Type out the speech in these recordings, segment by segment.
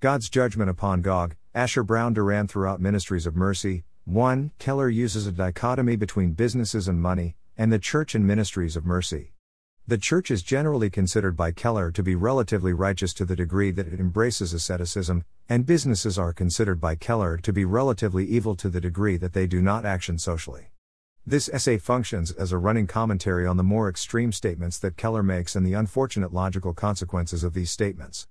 God's Judgment upon Gog, Asher Brown Duran throughout Ministries of Mercy. 1. Keller uses a dichotomy between businesses and money, and the church and ministries of mercy. The church is generally considered by Keller to be relatively righteous to the degree that it embraces asceticism, and businesses are considered by Keller to be relatively evil to the degree that they do not action socially. This essay functions as a running commentary on the more extreme statements that Keller makes and the unfortunate logical consequences of these statements.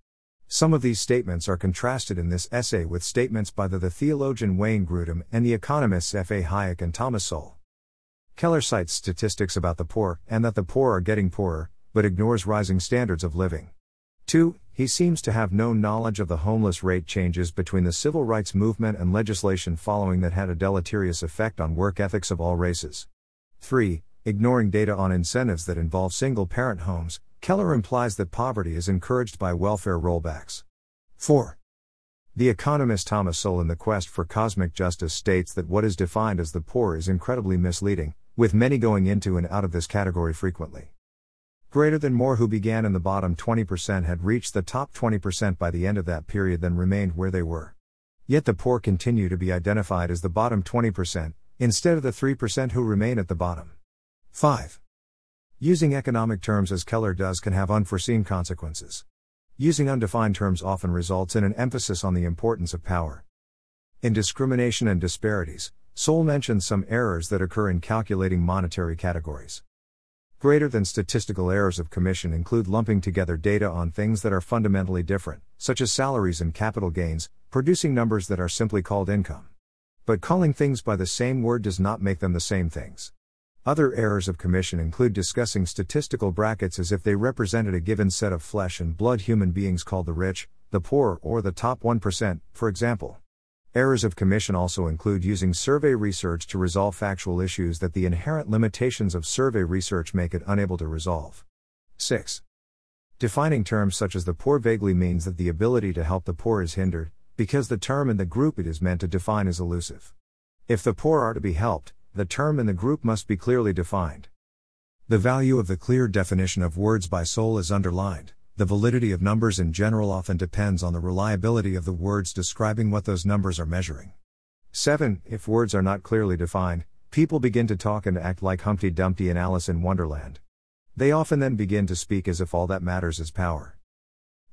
Some of these statements are contrasted in this essay with statements by the, the theologian Wayne Grudem and the economists F. A. Hayek and Thomas Sowell. Keller cites statistics about the poor and that the poor are getting poorer, but ignores rising standards of living. 2. He seems to have no knowledge of the homeless rate changes between the civil rights movement and legislation following that had a deleterious effect on work ethics of all races. 3. Ignoring data on incentives that involve single parent homes, Keller implies that poverty is encouraged by welfare rollbacks. 4. The economist Thomas Sowell in The Quest for Cosmic Justice states that what is defined as the poor is incredibly misleading, with many going into and out of this category frequently. Greater than more who began in the bottom 20% had reached the top 20% by the end of that period than remained where they were. Yet the poor continue to be identified as the bottom 20%, instead of the 3% who remain at the bottom. 5. Using economic terms as Keller does can have unforeseen consequences. Using undefined terms often results in an emphasis on the importance of power. In discrimination and disparities, Sowell mentions some errors that occur in calculating monetary categories. Greater than statistical errors of commission include lumping together data on things that are fundamentally different, such as salaries and capital gains, producing numbers that are simply called income. But calling things by the same word does not make them the same things. Other errors of commission include discussing statistical brackets as if they represented a given set of flesh and blood human beings called the rich, the poor, or the top 1%, for example. Errors of commission also include using survey research to resolve factual issues that the inherent limitations of survey research make it unable to resolve. 6. Defining terms such as the poor vaguely means that the ability to help the poor is hindered, because the term and the group it is meant to define is elusive. If the poor are to be helped, the term and the group must be clearly defined. The value of the clear definition of words by Sowell is underlined. The validity of numbers in general often depends on the reliability of the words describing what those numbers are measuring. 7. If words are not clearly defined, people begin to talk and act like Humpty Dumpty and Alice in Wonderland. They often then begin to speak as if all that matters is power.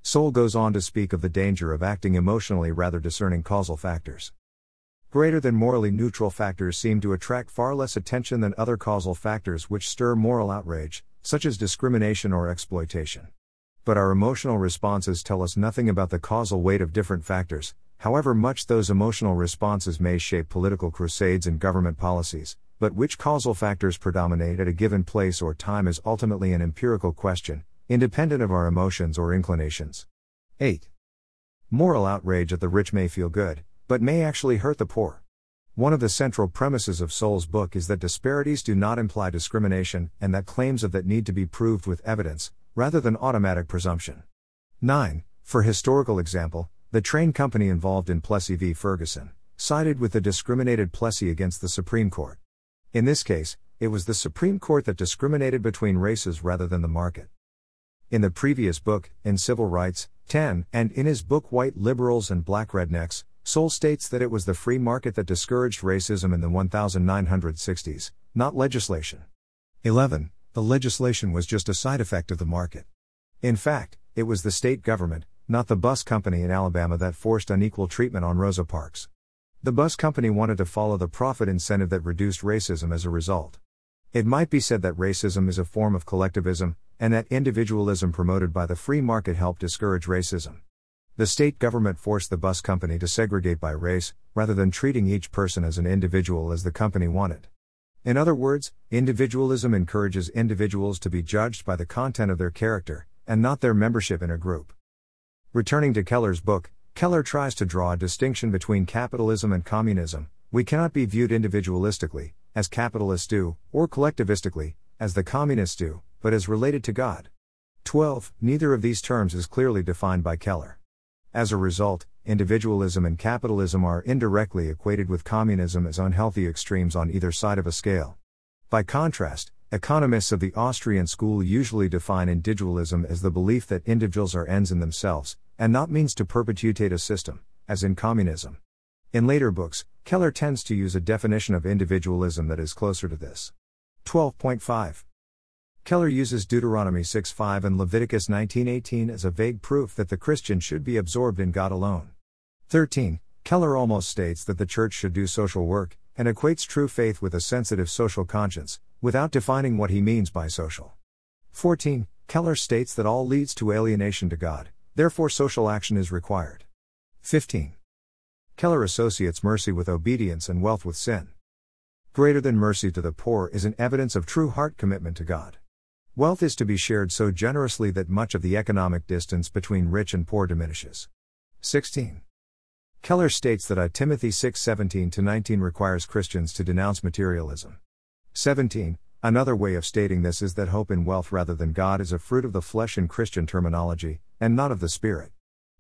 Sowell goes on to speak of the danger of acting emotionally rather discerning causal factors. Greater than morally neutral factors seem to attract far less attention than other causal factors which stir moral outrage, such as discrimination or exploitation but our emotional responses tell us nothing about the causal weight of different factors, however much those emotional responses may shape political crusades and government policies, but which causal factors predominate at a given place or time is ultimately an empirical question, independent of our emotions or inclinations. 8. Moral outrage at the rich may feel good, but may actually hurt the poor. One of the central premises of Sowell's book is that disparities do not imply discrimination, and that claims of that need to be proved with evidence, rather than automatic presumption. 9. For historical example, the train company involved in Plessy v. Ferguson sided with the discriminated Plessy against the Supreme Court. In this case, it was the Supreme Court that discriminated between races rather than the market. In the previous book, In Civil Rights, 10, and in his book White Liberals and Black Rednecks, Sowell states that it was the free market that discouraged racism in the 1960s, not legislation. 11 the legislation was just a side effect of the market. In fact, it was the state government, not the bus company in Alabama, that forced unequal treatment on Rosa Parks. The bus company wanted to follow the profit incentive that reduced racism as a result. It might be said that racism is a form of collectivism, and that individualism promoted by the free market helped discourage racism. The state government forced the bus company to segregate by race, rather than treating each person as an individual as the company wanted. In other words, individualism encourages individuals to be judged by the content of their character, and not their membership in a group. Returning to Keller's book, Keller tries to draw a distinction between capitalism and communism. We cannot be viewed individualistically, as capitalists do, or collectivistically, as the communists do, but as related to God. 12. Neither of these terms is clearly defined by Keller. As a result, individualism and capitalism are indirectly equated with communism as unhealthy extremes on either side of a scale. By contrast, economists of the Austrian school usually define individualism as the belief that individuals are ends in themselves, and not means to perpetuate a system, as in communism. In later books, Keller tends to use a definition of individualism that is closer to this. 12.5. Keller uses Deuteronomy 6:5 and Leviticus 19:18 as a vague proof that the Christian should be absorbed in God alone. 13. Keller almost states that the church should do social work, and equates true faith with a sensitive social conscience, without defining what he means by social. 14. Keller states that all leads to alienation to God, therefore, social action is required. 15. Keller associates mercy with obedience and wealth with sin. Greater than mercy to the poor is an evidence of true heart commitment to God. Wealth is to be shared so generously that much of the economic distance between rich and poor diminishes. 16. Keller states that I Timothy 6:17 to 19 requires Christians to denounce materialism. 17. Another way of stating this is that hope in wealth rather than God is a fruit of the flesh in Christian terminology, and not of the Spirit.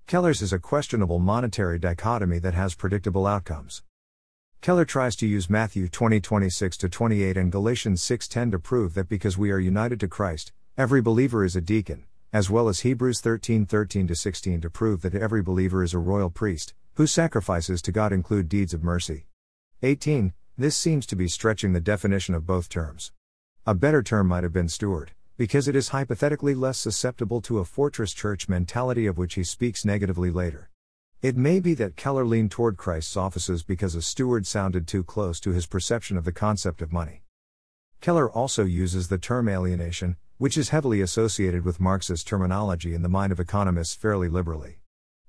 Keller's is a questionable monetary dichotomy that has predictable outcomes. Keller tries to use Matthew 20 26 28 and Galatians 6:10 to prove that because we are united to Christ, every believer is a deacon, as well as Hebrews 13 13 16 to prove that every believer is a royal priest, whose sacrifices to God include deeds of mercy. 18. This seems to be stretching the definition of both terms. A better term might have been steward, because it is hypothetically less susceptible to a fortress church mentality of which he speaks negatively later. It may be that Keller leaned toward Christ's offices because a steward sounded too close to his perception of the concept of money. Keller also uses the term alienation, which is heavily associated with Marxist terminology in the mind of economists fairly liberally.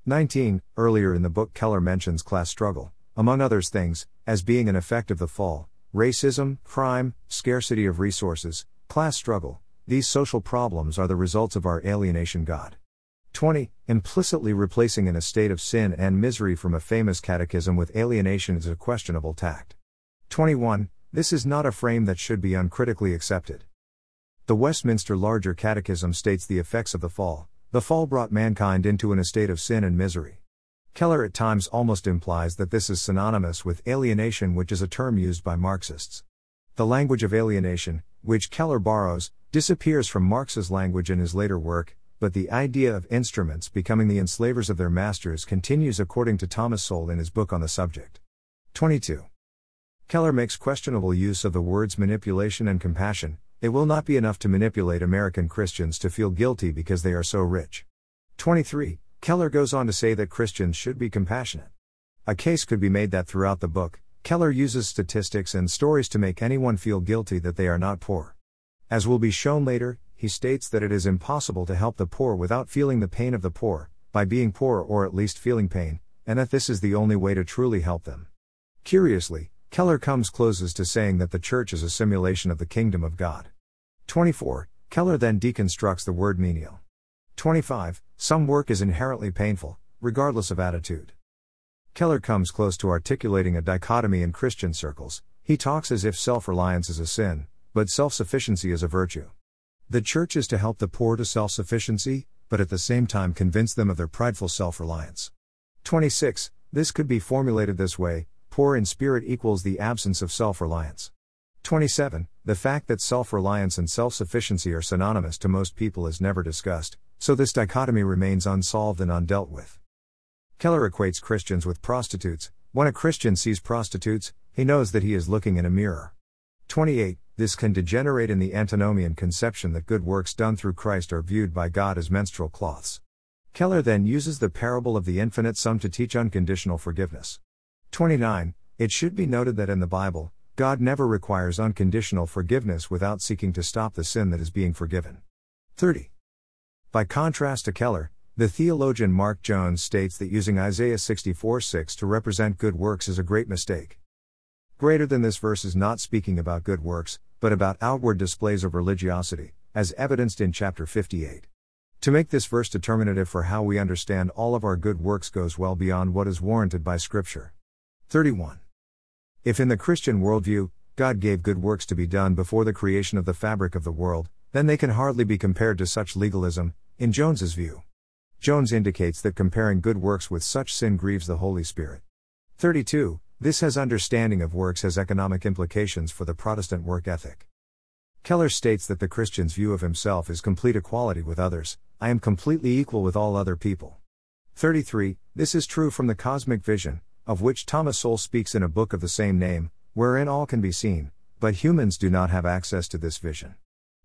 19. Earlier in the book, Keller mentions class struggle, among others things, as being an effect of the fall, racism, crime, scarcity of resources, class struggle. These social problems are the results of our alienation God. 20. Implicitly replacing in a state of sin and misery from a famous catechism with alienation is a questionable tact. 21. This is not a frame that should be uncritically accepted. The Westminster Larger Catechism states the effects of the fall. The fall brought mankind into an estate of sin and misery. Keller at times almost implies that this is synonymous with alienation, which is a term used by Marxists. The language of alienation, which Keller borrows, disappears from Marx's language in his later work, but the idea of instruments becoming the enslavers of their masters continues according to Thomas Sowell in his book on the subject. 22. Keller makes questionable use of the words manipulation and compassion. It will not be enough to manipulate American Christians to feel guilty because they are so rich. 23. Keller goes on to say that Christians should be compassionate. A case could be made that throughout the book, Keller uses statistics and stories to make anyone feel guilty that they are not poor. As will be shown later, he states that it is impossible to help the poor without feeling the pain of the poor, by being poor or at least feeling pain, and that this is the only way to truly help them. Curiously, Keller comes closes to saying that the church is a simulation of the kingdom of God. 24. Keller then deconstructs the word menial. 25. Some work is inherently painful, regardless of attitude. Keller comes close to articulating a dichotomy in Christian circles. He talks as if self reliance is a sin, but self sufficiency is a virtue. The church is to help the poor to self sufficiency, but at the same time convince them of their prideful self reliance. 26. This could be formulated this way poor in spirit equals the absence of self reliance. 27. The fact that self reliance and self sufficiency are synonymous to most people is never discussed, so this dichotomy remains unsolved and undealt with. Keller equates Christians with prostitutes. When a Christian sees prostitutes, he knows that he is looking in a mirror. 28. This can degenerate in the antinomian conception that good works done through Christ are viewed by God as menstrual cloths. Keller then uses the parable of the infinite sum to teach unconditional forgiveness. 29. It should be noted that in the Bible, God never requires unconditional forgiveness without seeking to stop the sin that is being forgiven. 30. By contrast to Keller, the theologian Mark Jones states that using Isaiah 64 6 to represent good works is a great mistake. Greater than this verse is not speaking about good works, but about outward displays of religiosity, as evidenced in chapter 58. To make this verse determinative for how we understand all of our good works goes well beyond what is warranted by Scripture. 31. If in the Christian worldview, God gave good works to be done before the creation of the fabric of the world, then they can hardly be compared to such legalism, in Jones's view. Jones indicates that comparing good works with such sin grieves the Holy Spirit. 32. This has understanding of works has economic implications for the Protestant work ethic. Keller states that the Christian's view of himself is complete equality with others I am completely equal with all other people. 33. This is true from the cosmic vision, of which Thomas Sowell speaks in a book of the same name, wherein all can be seen, but humans do not have access to this vision.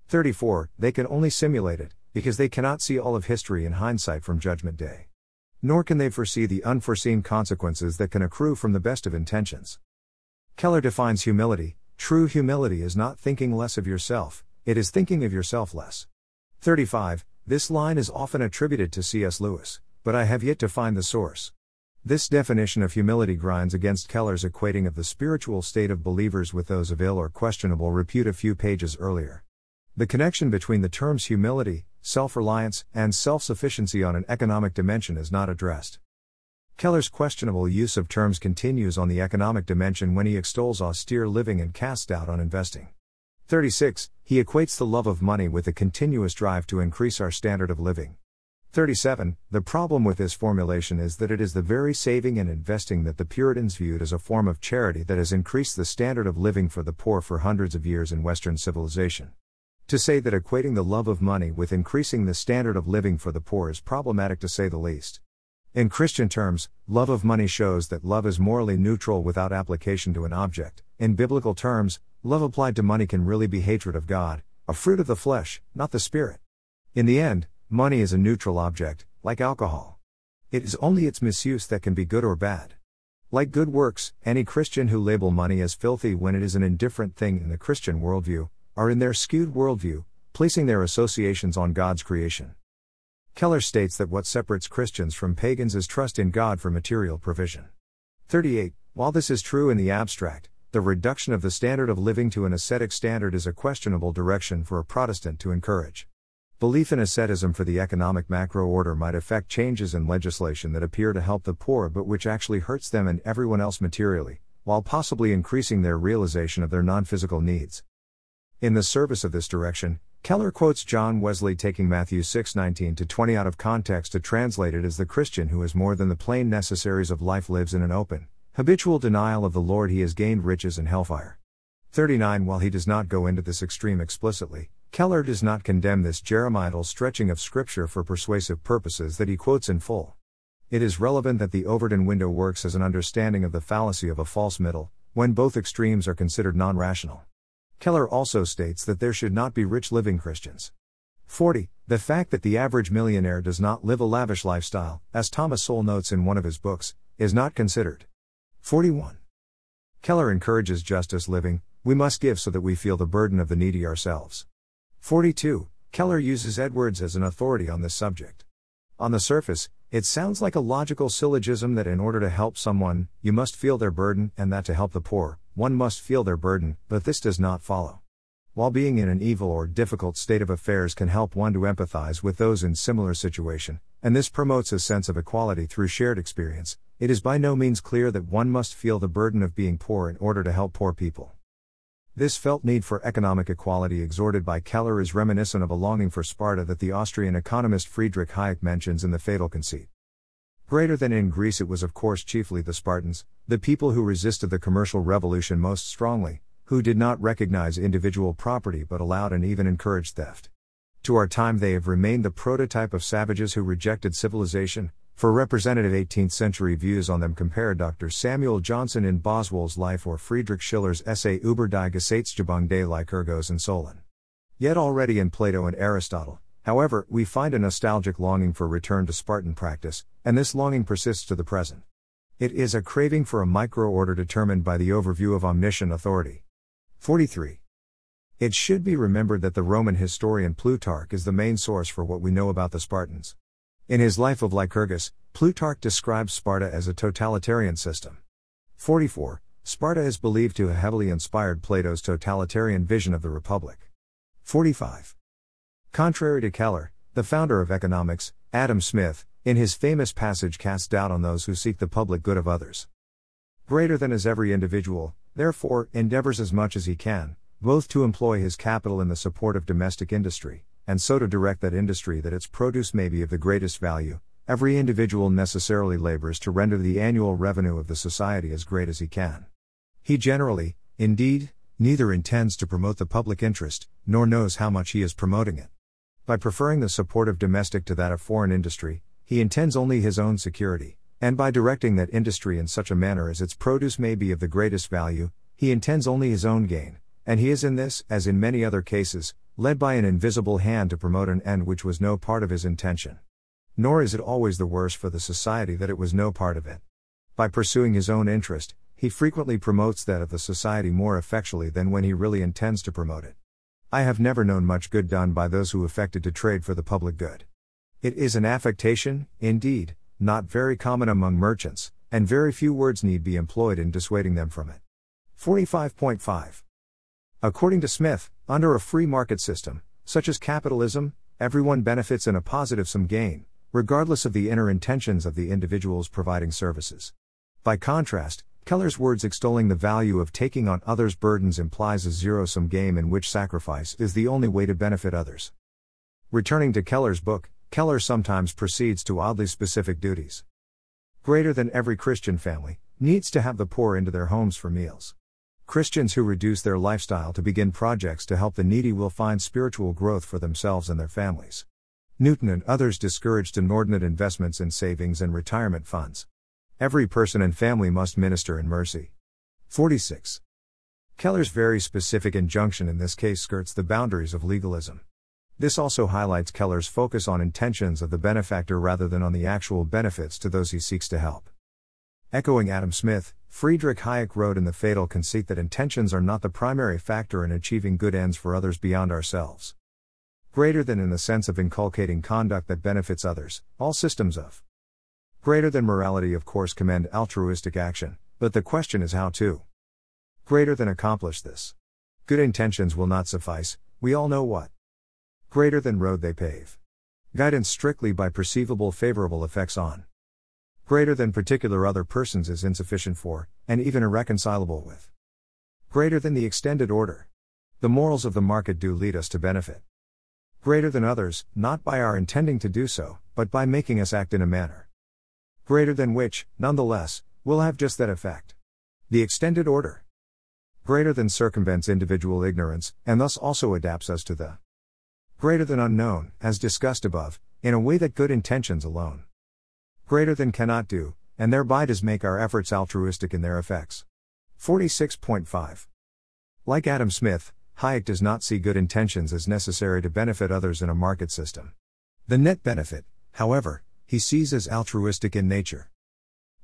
34. They can only simulate it, because they cannot see all of history in hindsight from Judgment Day. Nor can they foresee the unforeseen consequences that can accrue from the best of intentions. Keller defines humility true humility is not thinking less of yourself, it is thinking of yourself less. 35. This line is often attributed to C.S. Lewis, but I have yet to find the source. This definition of humility grinds against Keller's equating of the spiritual state of believers with those of ill or questionable repute a few pages earlier. The connection between the terms humility, self reliance, and self sufficiency on an economic dimension is not addressed. Keller's questionable use of terms continues on the economic dimension when he extols austere living and casts doubt on investing. 36. He equates the love of money with a continuous drive to increase our standard of living. 37. The problem with this formulation is that it is the very saving and investing that the Puritans viewed as a form of charity that has increased the standard of living for the poor for hundreds of years in Western civilization. To say that equating the love of money with increasing the standard of living for the poor is problematic to say the least. In Christian terms, love of money shows that love is morally neutral without application to an object. In biblical terms, love applied to money can really be hatred of God, a fruit of the flesh, not the spirit. In the end, money is a neutral object, like alcohol. It is only its misuse that can be good or bad. Like good works, any Christian who label money as filthy when it is an indifferent thing in the Christian worldview, are in their skewed worldview, placing their associations on God's creation. Keller states that what separates Christians from pagans is trust in God for material provision. 38. While this is true in the abstract, the reduction of the standard of living to an ascetic standard is a questionable direction for a Protestant to encourage. Belief in asceticism for the economic macro order might affect changes in legislation that appear to help the poor but which actually hurts them and everyone else materially, while possibly increasing their realization of their non physical needs. In the service of this direction, Keller quotes John Wesley taking Matthew 6:19 to 20 out of context to translate it as the Christian who has more than the plain necessaries of life lives in an open, habitual denial of the Lord he has gained riches and hellfire. 39 While he does not go into this extreme explicitly, Keller does not condemn this Jeremiadal stretching of Scripture for persuasive purposes that he quotes in full. It is relevant that the Overton window works as an understanding of the fallacy of a false middle, when both extremes are considered non rational. Keller also states that there should not be rich living Christians. 40. The fact that the average millionaire does not live a lavish lifestyle, as Thomas Sowell notes in one of his books, is not considered. 41. Keller encourages justice living, we must give so that we feel the burden of the needy ourselves. 42. Keller uses Edwards as an authority on this subject. On the surface, it sounds like a logical syllogism that in order to help someone, you must feel their burden, and that to help the poor, one must feel their burden, but this does not follow. While being in an evil or difficult state of affairs can help one to empathize with those in similar situation, and this promotes a sense of equality through shared experience, it is by no means clear that one must feel the burden of being poor in order to help poor people. This felt need for economic equality exhorted by Keller is reminiscent of a longing for Sparta that the Austrian economist Friedrich Hayek mentions in The Fatal Conceit. Greater than in Greece, it was of course chiefly the Spartans, the people who resisted the commercial revolution most strongly, who did not recognize individual property but allowed and even encouraged theft. To our time, they have remained the prototype of savages who rejected civilization. For representative 18th century views on them, compare Dr. Samuel Johnson in Boswell's Life or Friedrich Schiller's essay Über die Gesetzgebung des Lycurgos and Solon. Yet already in Plato and Aristotle, However, we find a nostalgic longing for return to Spartan practice, and this longing persists to the present. It is a craving for a micro-order determined by the overview of omniscient authority. 43. It should be remembered that the Roman historian Plutarch is the main source for what we know about the Spartans. In his Life of Lycurgus, Plutarch describes Sparta as a totalitarian system. 44. Sparta is believed to have heavily inspired Plato's totalitarian vision of the Republic. 45. Contrary to Keller, the founder of economics, Adam Smith, in his famous passage casts doubt on those who seek the public good of others. Greater than is every individual, therefore, endeavors as much as he can, both to employ his capital in the support of domestic industry, and so to direct that industry that its produce may be of the greatest value. Every individual necessarily labors to render the annual revenue of the society as great as he can. He generally, indeed, neither intends to promote the public interest, nor knows how much he is promoting it. By preferring the support of domestic to that of foreign industry, he intends only his own security, and by directing that industry in such a manner as its produce may be of the greatest value, he intends only his own gain, and he is in this, as in many other cases, led by an invisible hand to promote an end which was no part of his intention. Nor is it always the worse for the society that it was no part of it. By pursuing his own interest, he frequently promotes that of the society more effectually than when he really intends to promote it. I have never known much good done by those who affected to trade for the public good. It is an affectation, indeed, not very common among merchants, and very few words need be employed in dissuading them from it. 45.5. According to Smith, under a free market system, such as capitalism, everyone benefits in a positive sum gain, regardless of the inner intentions of the individuals providing services. By contrast, Keller's words extolling the value of taking on others' burdens implies a zero sum game in which sacrifice is the only way to benefit others. Returning to Keller's book, Keller sometimes proceeds to oddly specific duties. Greater than every Christian family needs to have the poor into their homes for meals. Christians who reduce their lifestyle to begin projects to help the needy will find spiritual growth for themselves and their families. Newton and others discouraged inordinate investments in savings and retirement funds. Every person and family must minister in mercy. 46. Keller's very specific injunction in this case skirts the boundaries of legalism. This also highlights Keller's focus on intentions of the benefactor rather than on the actual benefits to those he seeks to help. Echoing Adam Smith, Friedrich Hayek wrote in The Fatal Conceit that intentions are not the primary factor in achieving good ends for others beyond ourselves. Greater than in the sense of inculcating conduct that benefits others, all systems of greater than morality, of course, commend altruistic action, but the question is how to greater than accomplish this. Good intentions will not suffice, we all know what greater than road they pave. Guidance strictly by perceivable favorable effects on greater than particular other persons is insufficient for, and even irreconcilable with greater than the extended order. The morals of the market do lead us to benefit greater than others, not by our intending to do so, but by making us act in a manner greater than which, nonetheless, will have just that effect. The extended order greater than circumvents individual ignorance, and thus also adapts us to the greater than unknown, as discussed above, in a way that good intentions alone greater than cannot do, and thereby does make our efforts altruistic in their effects. 46.5. Like Adam Smith, Hayek does not see good intentions as necessary to benefit others in a market system. The net benefit, however, he sees as altruistic in nature.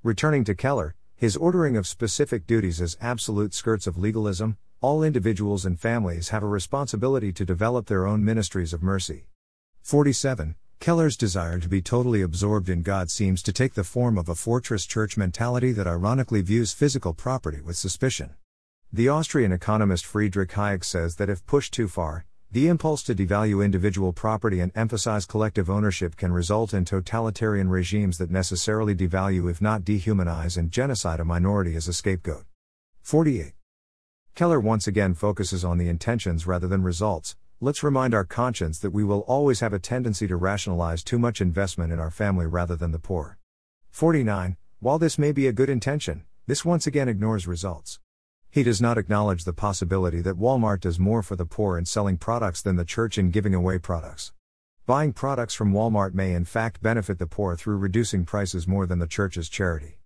Returning to Keller, his ordering of specific duties as absolute skirts of legalism, all individuals and families have a responsibility to develop their own ministries of mercy. 47. Keller's desire to be totally absorbed in God seems to take the form of a fortress church mentality that ironically views physical property with suspicion. The Austrian economist Friedrich Hayek says that if pushed too far, the impulse to devalue individual property and emphasize collective ownership can result in totalitarian regimes that necessarily devalue, if not dehumanize, and genocide a minority as a scapegoat. 48. Keller once again focuses on the intentions rather than results. Let's remind our conscience that we will always have a tendency to rationalize too much investment in our family rather than the poor. 49. While this may be a good intention, this once again ignores results. He does not acknowledge the possibility that Walmart does more for the poor in selling products than the church in giving away products. Buying products from Walmart may in fact benefit the poor through reducing prices more than the church's charity.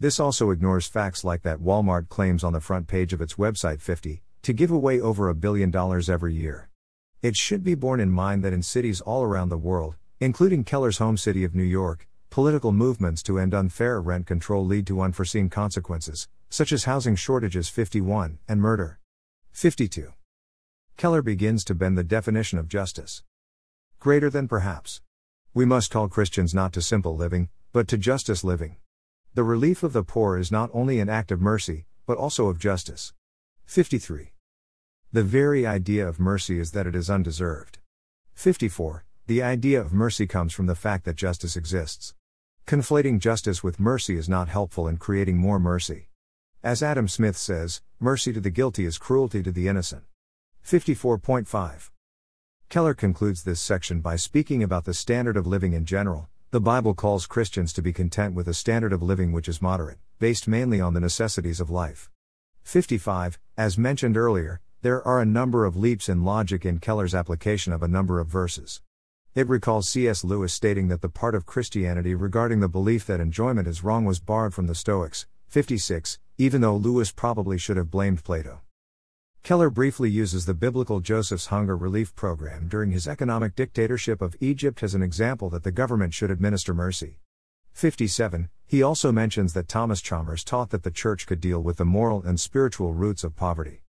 This also ignores facts like that Walmart claims on the front page of its website 50 to give away over a billion dollars every year. It should be borne in mind that in cities all around the world, including Keller's home city of New York, political movements to end unfair rent control lead to unforeseen consequences, such as housing shortages 51 and murder. 52. Keller begins to bend the definition of justice. Greater than perhaps. We must call Christians not to simple living, but to justice living. The relief of the poor is not only an act of mercy, but also of justice. 53. The very idea of mercy is that it is undeserved. 54. The idea of mercy comes from the fact that justice exists. Conflating justice with mercy is not helpful in creating more mercy. As Adam Smith says, mercy to the guilty is cruelty to the innocent. 54.5. Keller concludes this section by speaking about the standard of living in general, the Bible calls Christians to be content with a standard of living which is moderate, based mainly on the necessities of life. 55. As mentioned earlier, there are a number of leaps in logic in Keller's application of a number of verses. It recalls C.S. Lewis stating that the part of Christianity regarding the belief that enjoyment is wrong was borrowed from the Stoics, 56, even though Lewis probably should have blamed Plato. Keller briefly uses the biblical Joseph's hunger relief program during his economic dictatorship of Egypt as an example that the government should administer mercy. 57. He also mentions that Thomas Chalmers taught that the church could deal with the moral and spiritual roots of poverty.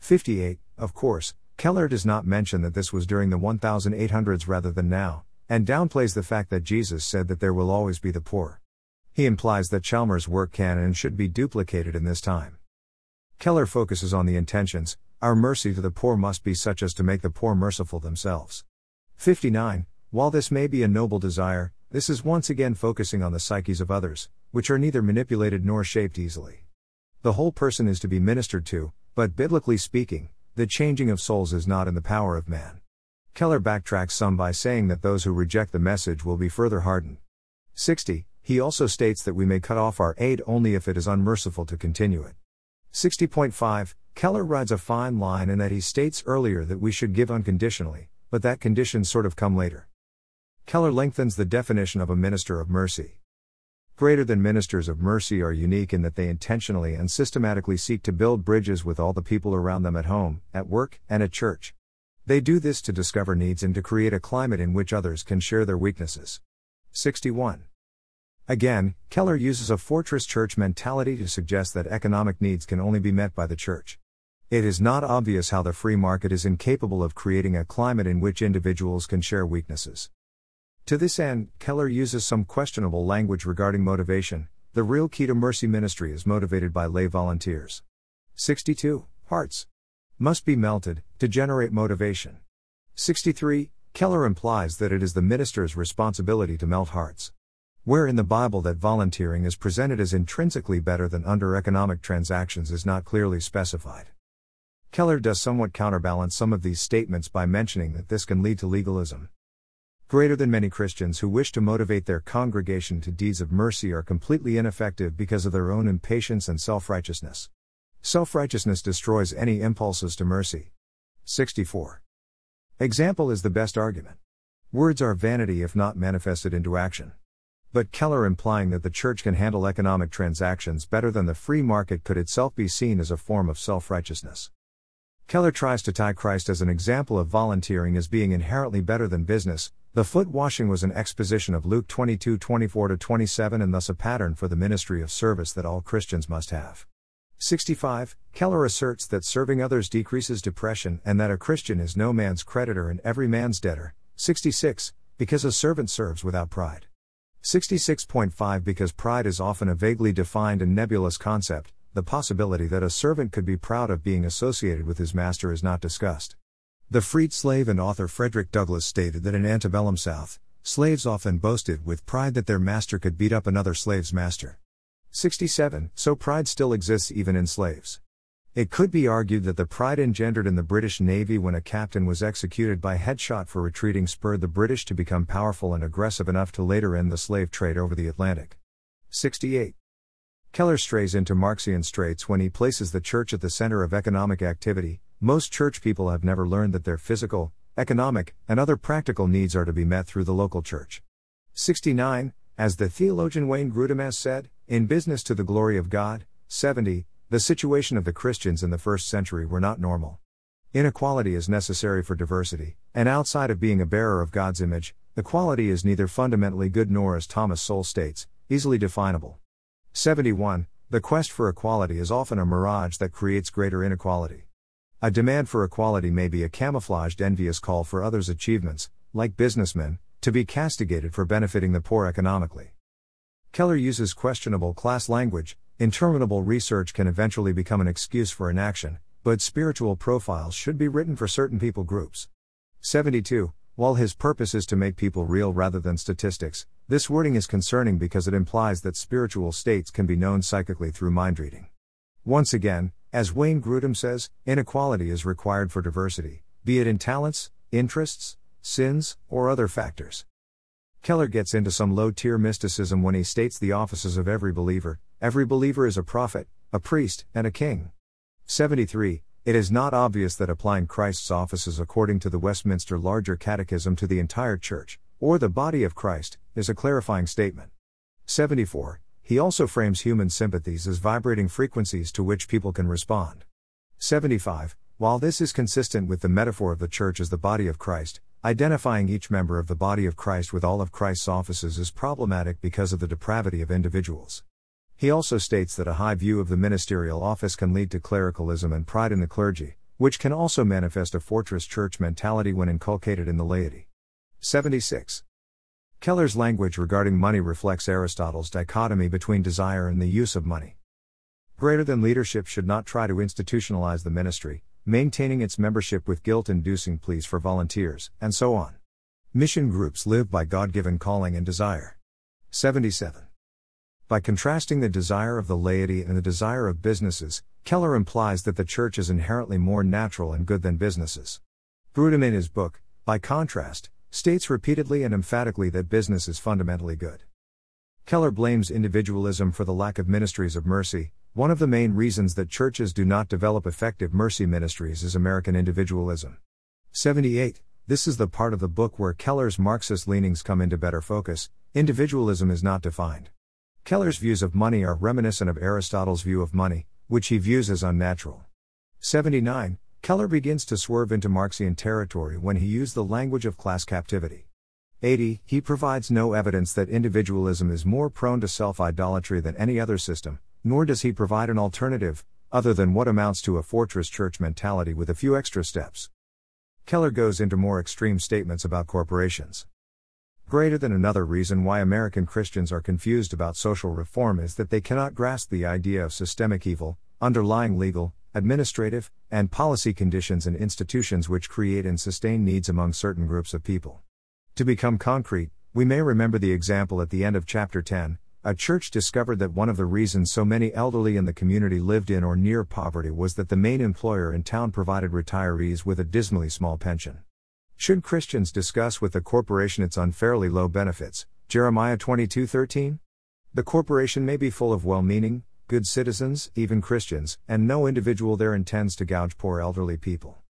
58. Of course, Keller does not mention that this was during the 1800s rather than now, and downplays the fact that Jesus said that there will always be the poor. He implies that Chalmers' work can and should be duplicated in this time. Keller focuses on the intentions our mercy to the poor must be such as to make the poor merciful themselves. 59. While this may be a noble desire, this is once again focusing on the psyches of others, which are neither manipulated nor shaped easily. The whole person is to be ministered to, but biblically speaking, the changing of souls is not in the power of man. Keller backtracks some by saying that those who reject the message will be further hardened. 60. He also states that we may cut off our aid only if it is unmerciful to continue it. 60.5 Keller rides a fine line in that he states earlier that we should give unconditionally, but that conditions sort of come later. Keller lengthens the definition of a minister of mercy. Greater than ministers of mercy are unique in that they intentionally and systematically seek to build bridges with all the people around them at home, at work, and at church. They do this to discover needs and to create a climate in which others can share their weaknesses. 61. Again, Keller uses a fortress church mentality to suggest that economic needs can only be met by the church. It is not obvious how the free market is incapable of creating a climate in which individuals can share weaknesses. To this end, Keller uses some questionable language regarding motivation. The real key to mercy ministry is motivated by lay volunteers. 62. Hearts must be melted to generate motivation. 63. Keller implies that it is the minister's responsibility to melt hearts. Where in the Bible that volunteering is presented as intrinsically better than under economic transactions is not clearly specified. Keller does somewhat counterbalance some of these statements by mentioning that this can lead to legalism. Greater than many Christians who wish to motivate their congregation to deeds of mercy are completely ineffective because of their own impatience and self righteousness. Self righteousness destroys any impulses to mercy. 64. Example is the best argument. Words are vanity if not manifested into action but Keller implying that the church can handle economic transactions better than the free market could itself be seen as a form of self righteousness. Keller tries to tie Christ as an example of volunteering as being inherently better than business. The foot washing was an exposition of Luke 22 24 27 and thus a pattern for the ministry of service that all Christians must have. 65. Keller asserts that serving others decreases depression and that a Christian is no man's creditor and every man's debtor. 66. Because a servant serves without pride. 66.5 Because pride is often a vaguely defined and nebulous concept, the possibility that a servant could be proud of being associated with his master is not discussed. The freed slave and author Frederick Douglass stated that in antebellum South, slaves often boasted with pride that their master could beat up another slave's master. 67. So pride still exists even in slaves. It could be argued that the pride engendered in the British Navy when a captain was executed by headshot for retreating spurred the British to become powerful and aggressive enough to later end the slave trade over the Atlantic. 68. Keller strays into Marxian straits when he places the church at the center of economic activity. Most church people have never learned that their physical, economic, and other practical needs are to be met through the local church. 69. As the theologian Wayne Grudem said, in business to the glory of God. 70. The situation of the Christians in the first century were not normal. Inequality is necessary for diversity, and outside of being a bearer of God's image, equality is neither fundamentally good nor, as Thomas Sowell states, easily definable. 71. The quest for equality is often a mirage that creates greater inequality. A demand for equality may be a camouflaged envious call for others' achievements, like businessmen, to be castigated for benefiting the poor economically. Keller uses questionable class language, Interminable research can eventually become an excuse for inaction, but spiritual profiles should be written for certain people groups. 72. While his purpose is to make people real rather than statistics, this wording is concerning because it implies that spiritual states can be known psychically through mind reading. Once again, as Wayne Grudem says, inequality is required for diversity, be it in talents, interests, sins, or other factors. Keller gets into some low tier mysticism when he states the offices of every believer every believer is a prophet, a priest, and a king. 73. It is not obvious that applying Christ's offices according to the Westminster Larger Catechism to the entire Church, or the body of Christ, is a clarifying statement. 74. He also frames human sympathies as vibrating frequencies to which people can respond. 75. While this is consistent with the metaphor of the Church as the body of Christ, identifying each member of the body of Christ with all of Christ's offices is problematic because of the depravity of individuals. He also states that a high view of the ministerial office can lead to clericalism and pride in the clergy, which can also manifest a fortress church mentality when inculcated in the laity. 76. Keller's language regarding money reflects Aristotle's dichotomy between desire and the use of money. Greater than leadership should not try to institutionalize the ministry, maintaining its membership with guilt inducing pleas for volunteers, and so on. Mission groups live by God given calling and desire. 77. By contrasting the desire of the laity and the desire of businesses, Keller implies that the church is inherently more natural and good than businesses. Grudem in his book, by contrast, states repeatedly and emphatically that business is fundamentally good. Keller blames individualism for the lack of ministries of mercy. One of the main reasons that churches do not develop effective mercy ministries is American individualism. 78. This is the part of the book where Keller's Marxist leanings come into better focus. Individualism is not defined. Keller's views of money are reminiscent of Aristotle's view of money, which he views as unnatural. 79. Keller begins to swerve into Marxian territory when he used the language of class captivity. 80. He provides no evidence that individualism is more prone to self idolatry than any other system, nor does he provide an alternative, other than what amounts to a fortress church mentality with a few extra steps. Keller goes into more extreme statements about corporations. Greater than another reason why American Christians are confused about social reform is that they cannot grasp the idea of systemic evil, underlying legal, administrative, and policy conditions and institutions which create and sustain needs among certain groups of people. To become concrete, we may remember the example at the end of chapter 10. A church discovered that one of the reasons so many elderly in the community lived in or near poverty was that the main employer in town provided retirees with a dismally small pension. Should Christians discuss with the corporation its unfairly low benefits? Jeremiah 22:13. The corporation may be full of well-meaning, good citizens, even Christians, and no individual there intends to gouge poor elderly people.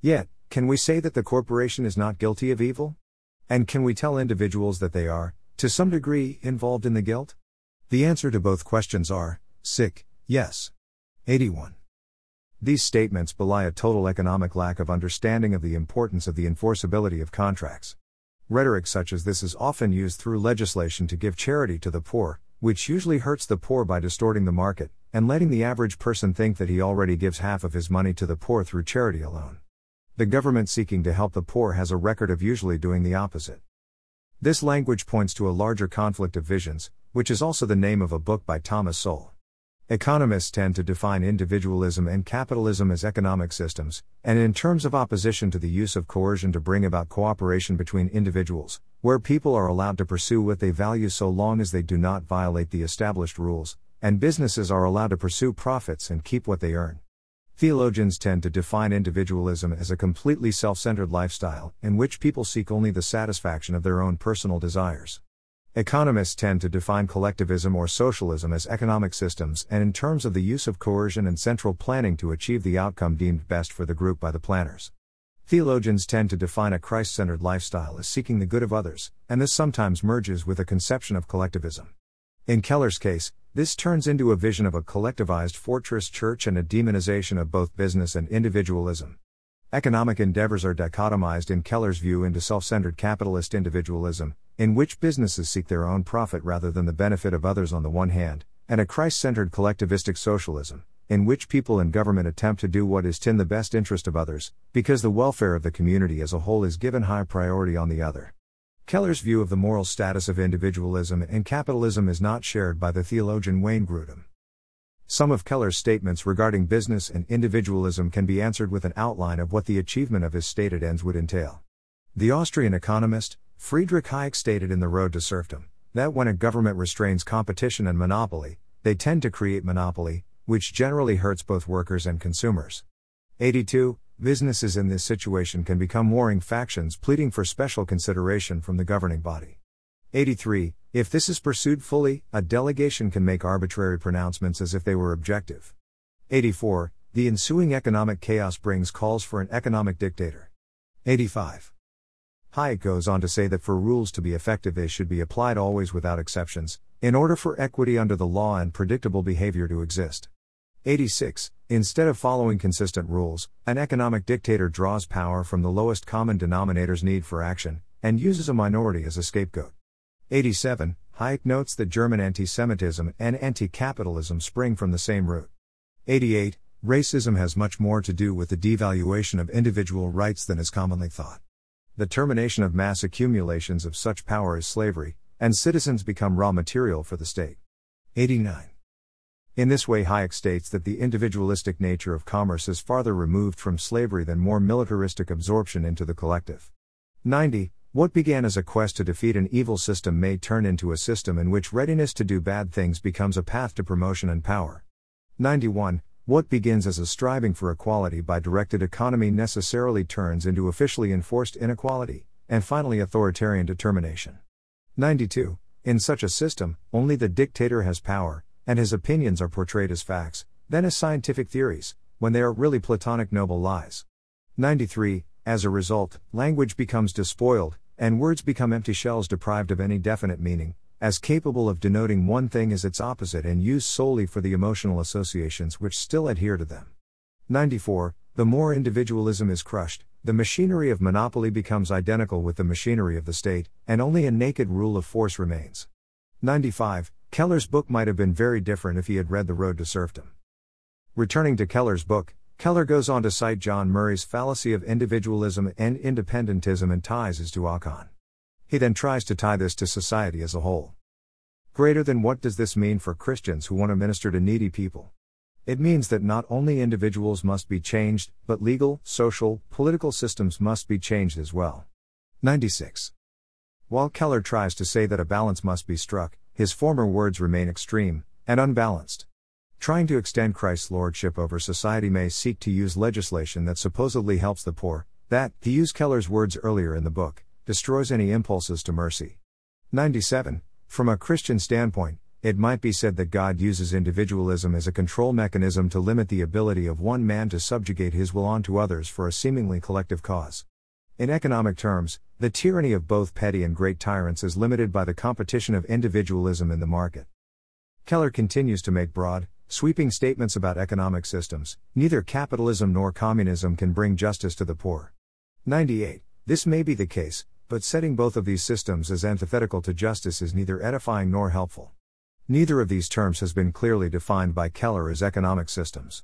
Yet, can we say that the corporation is not guilty of evil? And can we tell individuals that they are, to some degree, involved in the guilt? The answer to both questions are sick, yes. 81. These statements belie a total economic lack of understanding of the importance of the enforceability of contracts. Rhetoric such as this is often used through legislation to give charity to the poor, which usually hurts the poor by distorting the market, and letting the average person think that he already gives half of his money to the poor through charity alone. The government seeking to help the poor has a record of usually doing the opposite. This language points to a larger conflict of visions, which is also the name of a book by Thomas Sowell. Economists tend to define individualism and capitalism as economic systems, and in terms of opposition to the use of coercion to bring about cooperation between individuals, where people are allowed to pursue what they value so long as they do not violate the established rules, and businesses are allowed to pursue profits and keep what they earn. Theologians tend to define individualism as a completely self centered lifestyle, in which people seek only the satisfaction of their own personal desires. Economists tend to define collectivism or socialism as economic systems and in terms of the use of coercion and central planning to achieve the outcome deemed best for the group by the planners. Theologians tend to define a Christ centered lifestyle as seeking the good of others, and this sometimes merges with a conception of collectivism. In Keller's case, this turns into a vision of a collectivized fortress church and a demonization of both business and individualism. Economic endeavors are dichotomized in Keller's view into self centered capitalist individualism, in which businesses seek their own profit rather than the benefit of others on the one hand, and a Christ centered collectivistic socialism, in which people and government attempt to do what is in the best interest of others, because the welfare of the community as a whole is given high priority on the other. Keller's view of the moral status of individualism and capitalism is not shared by the theologian Wayne Grudem. Some of Keller's statements regarding business and individualism can be answered with an outline of what the achievement of his stated ends would entail. The Austrian economist, Friedrich Hayek stated in The Road to Serfdom that when a government restrains competition and monopoly, they tend to create monopoly, which generally hurts both workers and consumers. 82. Businesses in this situation can become warring factions pleading for special consideration from the governing body. 83. If this is pursued fully, a delegation can make arbitrary pronouncements as if they were objective. 84. the ensuing economic chaos brings calls for an economic dictator. 85. Hayek goes on to say that for rules to be effective, they should be applied always without exceptions, in order for equity under the law and predictable behavior to exist. 86. Instead of following consistent rules, an economic dictator draws power from the lowest common denominator's need for action, and uses a minority as a scapegoat. 87. Hayek notes that German anti Semitism and anti capitalism spring from the same root. 88. Racism has much more to do with the devaluation of individual rights than is commonly thought. The termination of mass accumulations of such power is slavery, and citizens become raw material for the state. 89. In this way, Hayek states that the individualistic nature of commerce is farther removed from slavery than more militaristic absorption into the collective. 90. What began as a quest to defeat an evil system may turn into a system in which readiness to do bad things becomes a path to promotion and power. 91. What begins as a striving for equality by directed economy necessarily turns into officially enforced inequality, and finally authoritarian determination. 92. In such a system, only the dictator has power, and his opinions are portrayed as facts, then as scientific theories, when they are really Platonic noble lies. 93. As a result, language becomes despoiled, and words become empty shells deprived of any definite meaning, as capable of denoting one thing as its opposite and used solely for the emotional associations which still adhere to them. 94. The more individualism is crushed, the machinery of monopoly becomes identical with the machinery of the state, and only a naked rule of force remains. 95. Keller's book might have been very different if he had read The Road to Serfdom. Returning to Keller's book, Keller goes on to cite John Murray's fallacy of individualism and independentism and ties his to Achan. He then tries to tie this to society as a whole. Greater than what does this mean for Christians who want to minister to needy people? It means that not only individuals must be changed, but legal, social, political systems must be changed as well. 96. While Keller tries to say that a balance must be struck, his former words remain extreme and unbalanced. Trying to extend Christ's lordship over society may seek to use legislation that supposedly helps the poor, that, to use Keller's words earlier in the book, destroys any impulses to mercy. 97. From a Christian standpoint, it might be said that God uses individualism as a control mechanism to limit the ability of one man to subjugate his will onto others for a seemingly collective cause. In economic terms, the tyranny of both petty and great tyrants is limited by the competition of individualism in the market. Keller continues to make broad, sweeping statements about economic systems. Neither capitalism nor communism can bring justice to the poor. 98. This may be the case, but setting both of these systems as antithetical to justice is neither edifying nor helpful. Neither of these terms has been clearly defined by Keller as economic systems.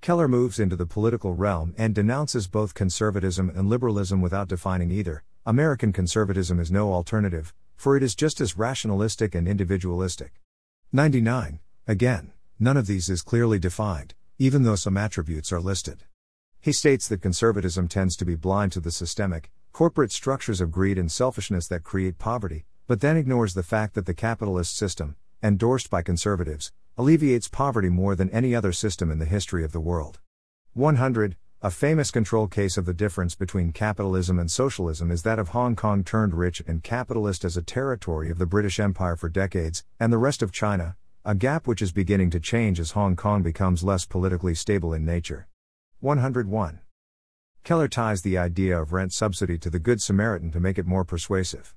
Keller moves into the political realm and denounces both conservatism and liberalism without defining either. American conservatism is no alternative, for it is just as rationalistic and individualistic. 99. Again, none of these is clearly defined, even though some attributes are listed. He states that conservatism tends to be blind to the systemic, corporate structures of greed and selfishness that create poverty, but then ignores the fact that the capitalist system, endorsed by conservatives, alleviates poverty more than any other system in the history of the world. 100. A famous control case of the difference between capitalism and socialism is that of Hong Kong turned rich and capitalist as a territory of the British Empire for decades, and the rest of China, a gap which is beginning to change as Hong Kong becomes less politically stable in nature. 101. Keller ties the idea of rent subsidy to the Good Samaritan to make it more persuasive.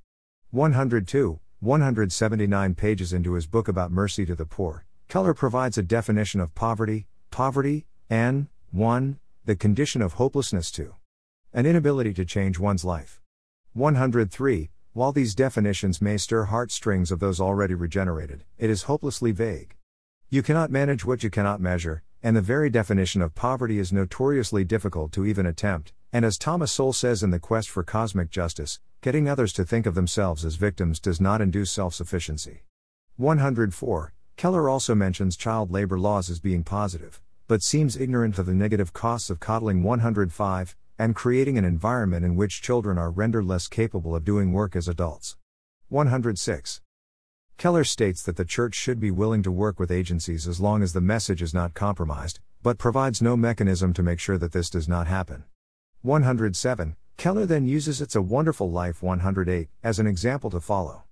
102, 179 pages into his book about mercy to the poor, Keller provides a definition of poverty, poverty, and 1. The condition of hopelessness to an inability to change one's life. 103. While these definitions may stir heartstrings of those already regenerated, it is hopelessly vague. You cannot manage what you cannot measure, and the very definition of poverty is notoriously difficult to even attempt, and as Thomas Sowell says in The Quest for Cosmic Justice, getting others to think of themselves as victims does not induce self sufficiency. 104. Keller also mentions child labor laws as being positive, but seems ignorant of the negative costs of coddling 105 and creating an environment in which children are rendered less capable of doing work as adults. 106. Keller states that the church should be willing to work with agencies as long as the message is not compromised, but provides no mechanism to make sure that this does not happen. 107. Keller then uses It's a Wonderful Life 108 as an example to follow.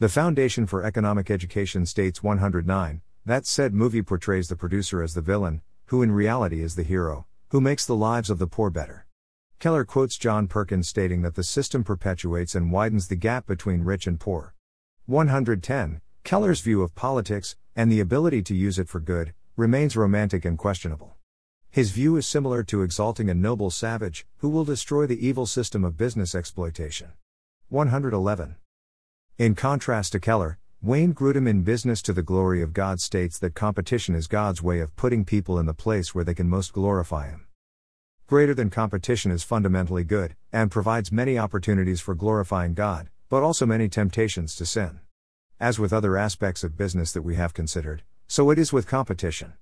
The Foundation for Economic Education states 109 that said movie portrays the producer as the villain, who in reality is the hero, who makes the lives of the poor better. Keller quotes John Perkins stating that the system perpetuates and widens the gap between rich and poor. 110. Keller's view of politics, and the ability to use it for good, remains romantic and questionable. His view is similar to exalting a noble savage, who will destroy the evil system of business exploitation. 111. In contrast to Keller, Wayne Grudem in Business to the Glory of God states that competition is God's way of putting people in the place where they can most glorify Him. Greater than competition is fundamentally good, and provides many opportunities for glorifying God, but also many temptations to sin. As with other aspects of business that we have considered, so it is with competition.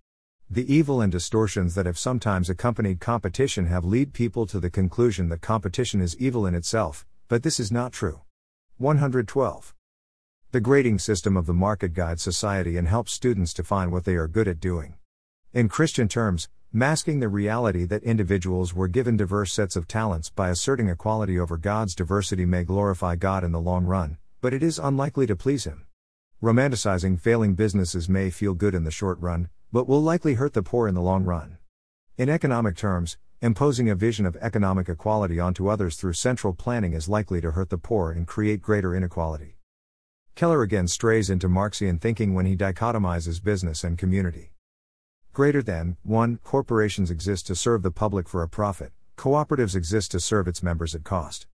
The evil and distortions that have sometimes accompanied competition have lead people to the conclusion that competition is evil in itself, but this is not true. 112. The grading system of the market guides society and helps students to find what they are good at doing. In Christian terms, masking the reality that individuals were given diverse sets of talents by asserting equality over God's diversity may glorify God in the long run, but it is unlikely to please Him. Romanticizing failing businesses may feel good in the short run, but will likely hurt the poor in the long run. In economic terms, imposing a vision of economic equality onto others through central planning is likely to hurt the poor and create greater inequality. Keller again strays into Marxian thinking when he dichotomizes business and community. Greater than 1. Corporations exist to serve the public for a profit, cooperatives exist to serve its members at cost.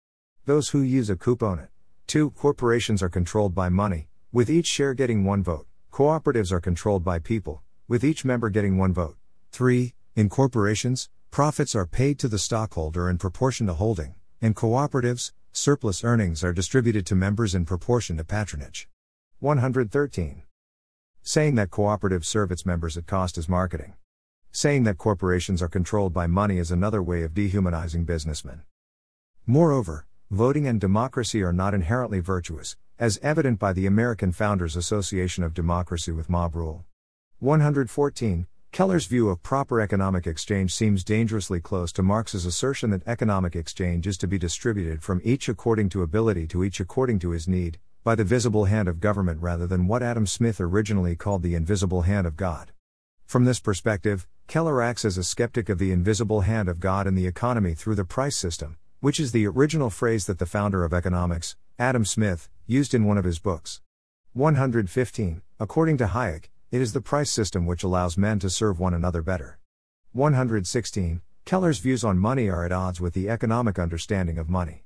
Those who use a coupon it. 2. Corporations are controlled by money, with each share getting one vote. Cooperatives are controlled by people, with each member getting one vote. 3. In corporations, profits are paid to the stockholder in proportion to holding. In cooperatives, surplus earnings are distributed to members in proportion to patronage. 113. Saying that cooperatives serve its members at cost is marketing. Saying that corporations are controlled by money is another way of dehumanizing businessmen. Moreover, voting and democracy are not inherently virtuous, as evident by the American Founders Association of Democracy with Mob Rule. 114. Keller's view of proper economic exchange seems dangerously close to Marx's assertion that economic exchange is to be distributed from each according to ability to each according to his need, by the visible hand of government rather than what Adam Smith originally called the invisible hand of God. From this perspective, Keller acts as a skeptic of the invisible hand of God in the economy through the price system, which is the original phrase that the founder of economics, Adam Smith, used in one of his books. 115. According to Hayek, it is the price system which allows men to serve one another better. 116. Keller's views on money are at odds with the economic understanding of money.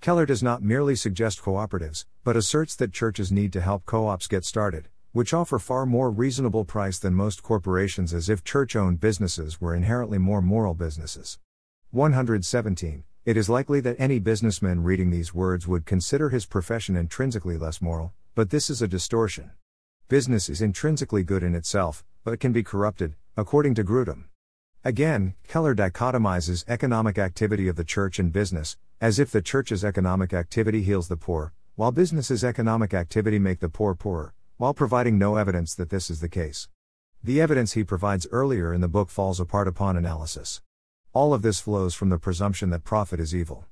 Keller does not merely suggest cooperatives, but asserts that churches need to help co ops get started, which offer far more reasonable price than most corporations as if church owned businesses were inherently more moral businesses. 117. It is likely that any businessman reading these words would consider his profession intrinsically less moral, but this is a distortion. Business is intrinsically good in itself, but it can be corrupted, according to Grudem. Again, Keller dichotomizes economic activity of the church and business, as if the church's economic activity heals the poor, while business's economic activity make the poor poorer, while providing no evidence that this is the case. The evidence he provides earlier in the book falls apart upon analysis. All of this flows from the presumption that profit is evil.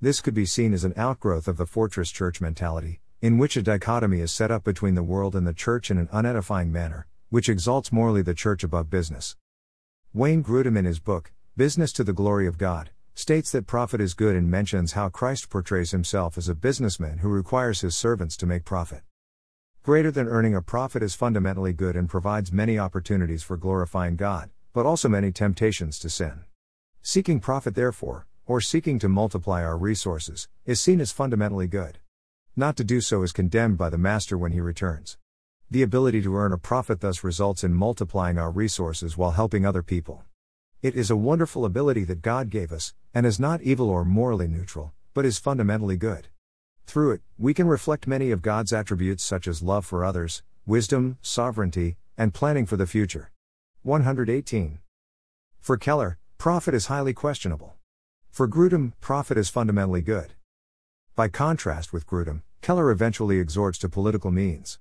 This could be seen as an outgrowth of the fortress church mentality, in which a dichotomy is set up between the world and the church in an unedifying manner, which exalts morally the church above business. Wayne Grudem in his book, Business to the Glory of God, states that profit is good and mentions how Christ portrays himself as a businessman who requires his servants to make profit. Greater than earning a profit is fundamentally good and provides many opportunities for glorifying God, but also many temptations to sin. Seeking profit, therefore, or seeking to multiply our resources, is seen as fundamentally good. Not to do so is condemned by the master when he returns. The ability to earn a profit thus results in multiplying our resources while helping other people. It is a wonderful ability that God gave us, and is not evil or morally neutral, but is fundamentally good. Through it, we can reflect many of God's attributes such as love for others, wisdom, sovereignty, and planning for the future. 118. For Keller, profit is highly questionable. For Grudem, profit is fundamentally good. By contrast with Grudem, Keller eventually exhorts to political means.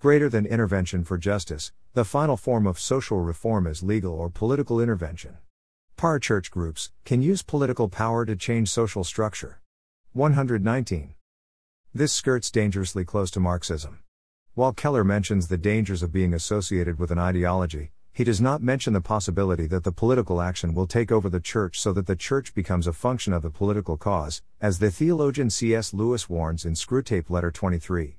Greater than intervention for justice, the final form of social reform is legal or political intervention. Parachurch groups can use political power to change social structure. 119. This skirts dangerously close to Marxism. While Keller mentions the dangers of being associated with an ideology, he does not mention the possibility that the political action will take over the church so that the church becomes a function of the political cause, as the theologian C.S. Lewis warns in Screwtape Letter 23.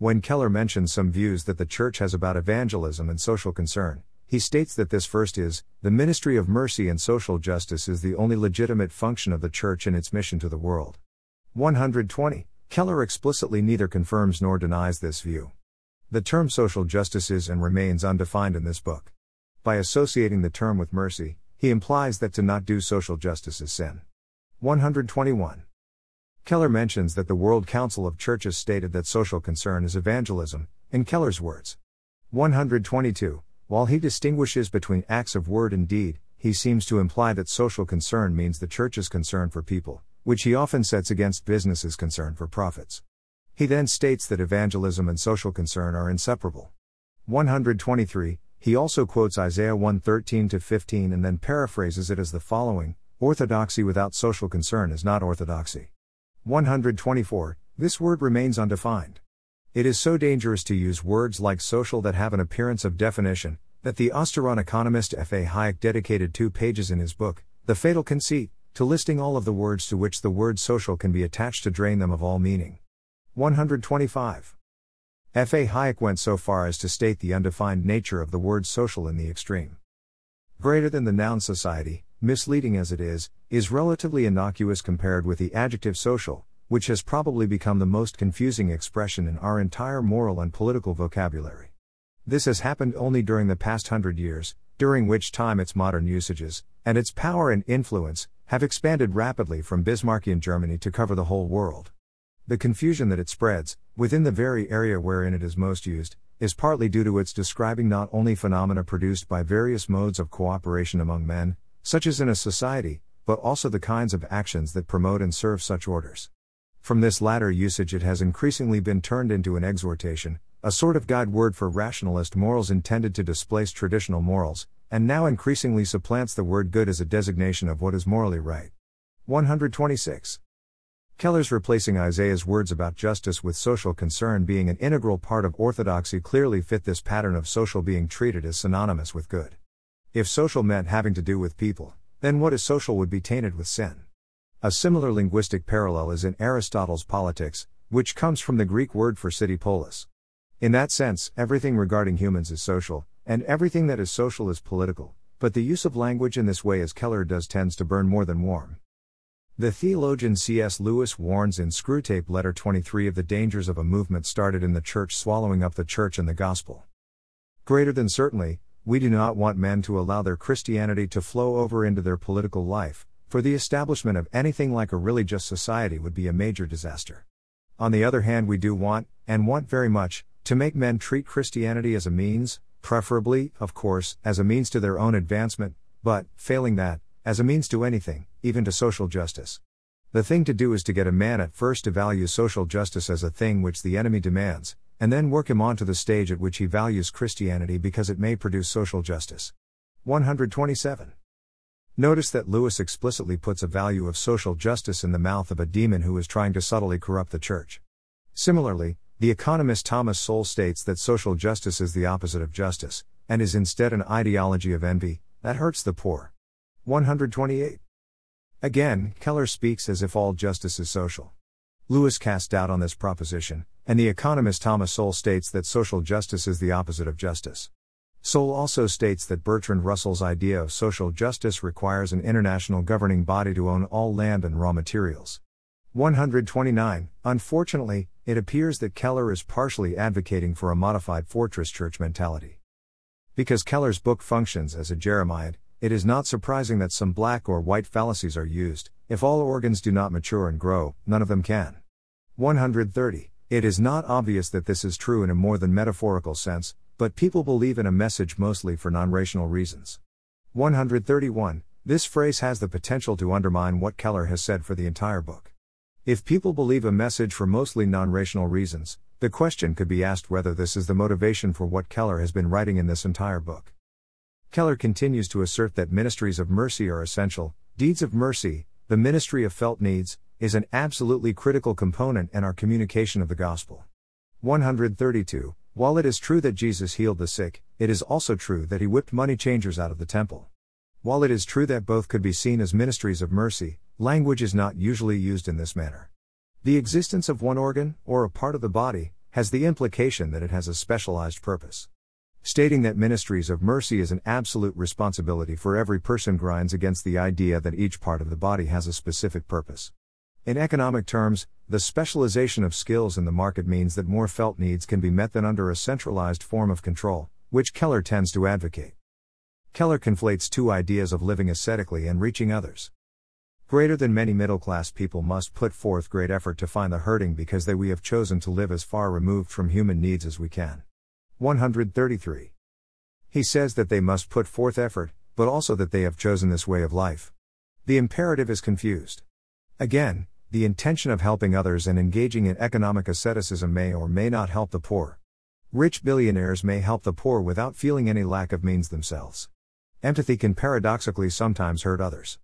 When Keller mentions some views that the church has about evangelism and social concern, he states that this first is, the ministry of mercy and social justice is the only legitimate function of the Church in its mission to the world. 120. Keller explicitly neither confirms nor denies this view. The term social justice is and remains undefined in this book. By associating the term with mercy, he implies that to not do social justice is sin. 121. Keller mentions that the World Council of Churches stated that social concern is evangelism, in Keller's words. 122. While he distinguishes between acts of word and deed, he seems to imply that social concern means the church's concern for people, which he often sets against businesses' concern for profits. He then states that evangelism and social concern are inseparable. 123. He also quotes Isaiah 1:13 to 15 and then paraphrases it as the following: Orthodoxy without social concern is not orthodoxy. 124. This word remains undefined. It is so dangerous to use words like social that have an appearance of definition, that the Austrian economist F. A. Hayek dedicated two pages in his book, The Fatal Conceit, to listing all of the words to which the word social can be attached to drain them of all meaning. 125. F. A. Hayek went so far as to state the undefined nature of the word social in the extreme. Greater than the noun society, misleading as it is, is relatively innocuous compared with the adjective social, which has probably become the most confusing expression in our entire moral and political vocabulary. This has happened only during the past hundred years, during which time its modern usages, and its power and influence, have expanded rapidly from Bismarckian Germany to cover the whole world. The confusion that it spreads, within the very area wherein it is most used, is partly due to its describing not only phenomena produced by various modes of cooperation among men, such as in a society, but also the kinds of actions that promote and serve such orders. From this latter usage, it has increasingly been turned into an exhortation, a sort of guide word for rationalist morals intended to displace traditional morals, and now increasingly supplants the word good as a designation of what is morally right. 126. Keller's replacing Isaiah's words about justice with social concern being an integral part of orthodoxy clearly fit this pattern of social being treated as synonymous with good. If social meant having to do with people, then what is social would be tainted with sin. A similar linguistic parallel is in Aristotle's Politics, which comes from the Greek word for city polis. In that sense, everything regarding humans is social, and everything that is social is political, but the use of language in this way as Keller does tends to burn more than warm. The theologian C.S. Lewis warns in Screwtape Letter 23 of the dangers of a movement started in the church swallowing up the church and the gospel. Greater than certainly, we do not want men to allow their Christianity to flow over into their political life, for the establishment of anything like a really just society would be a major disaster. On the other hand, we do want, and want very much, to make men treat Christianity as a means, preferably, of course, as a means to their own advancement, but, failing that, as a means to anything, even to social justice. The thing to do is to get a man at first to value social justice as a thing which the enemy demands, and then work him on to the stage at which he values Christianity because it may produce social justice. 127. Notice that Lewis explicitly puts a value of social justice in the mouth of a demon who is trying to subtly corrupt the church. Similarly, the economist Thomas Sowell states that social justice is the opposite of justice, and is instead an ideology of envy that hurts the poor. 128. Again, Keller speaks as if all justice is social. Lewis casts doubt on this proposition, and the economist Thomas Sowell states that social justice is the opposite of justice. Sowell also states that Bertrand Russell's idea of social justice requires an international governing body to own all land and raw materials. 129. Unfortunately, it appears that Keller is partially advocating for a modified fortress church mentality. Because Keller's book functions as a Jeremiad, it is not surprising that some black or white fallacies are used. If all organs do not mature and grow, none of them can. 130. It is not obvious that this is true in a more than metaphorical sense, but people believe in a message mostly for non rational reasons. 131. This phrase has the potential to undermine what Keller has said for the entire book. If people believe a message for mostly non rational reasons, the question could be asked whether this is the motivation for what Keller has been writing in this entire book. Keller continues to assert that ministries of mercy are essential, deeds of mercy, the ministry of felt needs, is an absolutely critical component in our communication of the gospel. 132. While it is true that Jesus healed the sick, it is also true that he whipped money changers out of the temple. While it is true that both could be seen as ministries of mercy, language is not usually used in this manner. The existence of one organ, or a part of the body, has the implication that it has a specialized purpose. Stating that ministries of mercy is an absolute responsibility for every person grinds against the idea that each part of the body has a specific purpose. In economic terms, the specialization of skills in the market means that more felt needs can be met than under a centralized form of control, which Keller tends to advocate. Keller conflates two ideas of living ascetically and reaching others. Greater than many middle class people must put forth great effort to find the hurting because they we have chosen to live as far removed from human needs as we can. 133. He says that they must put forth effort, but also that they have chosen this way of life. The imperative is confused. Again, the intention of helping others and engaging in economic asceticism may or may not help the poor. Rich billionaires may help the poor without feeling any lack of means themselves. Empathy can paradoxically sometimes hurt others.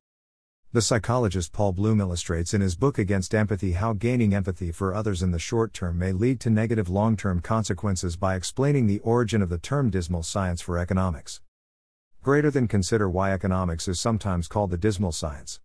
The psychologist Paul Bloom illustrates in his book Against Empathy how gaining empathy for others in the short term may lead to negative long term consequences by explaining the origin of the term dismal science for economics. Greater than consider why economics is sometimes called the dismal science.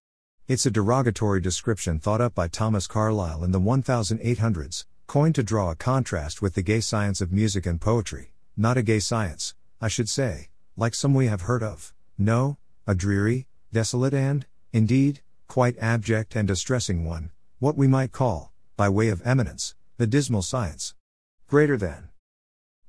It's a derogatory description thought up by Thomas Carlyle in the 1800s, coined to draw a contrast with the gay science of music and poetry, not a gay science, I should say, like some we have heard of, no, a dreary, desolate and, indeed, quite abject and distressing one, what we might call, by way of eminence, the dismal science. Greater than.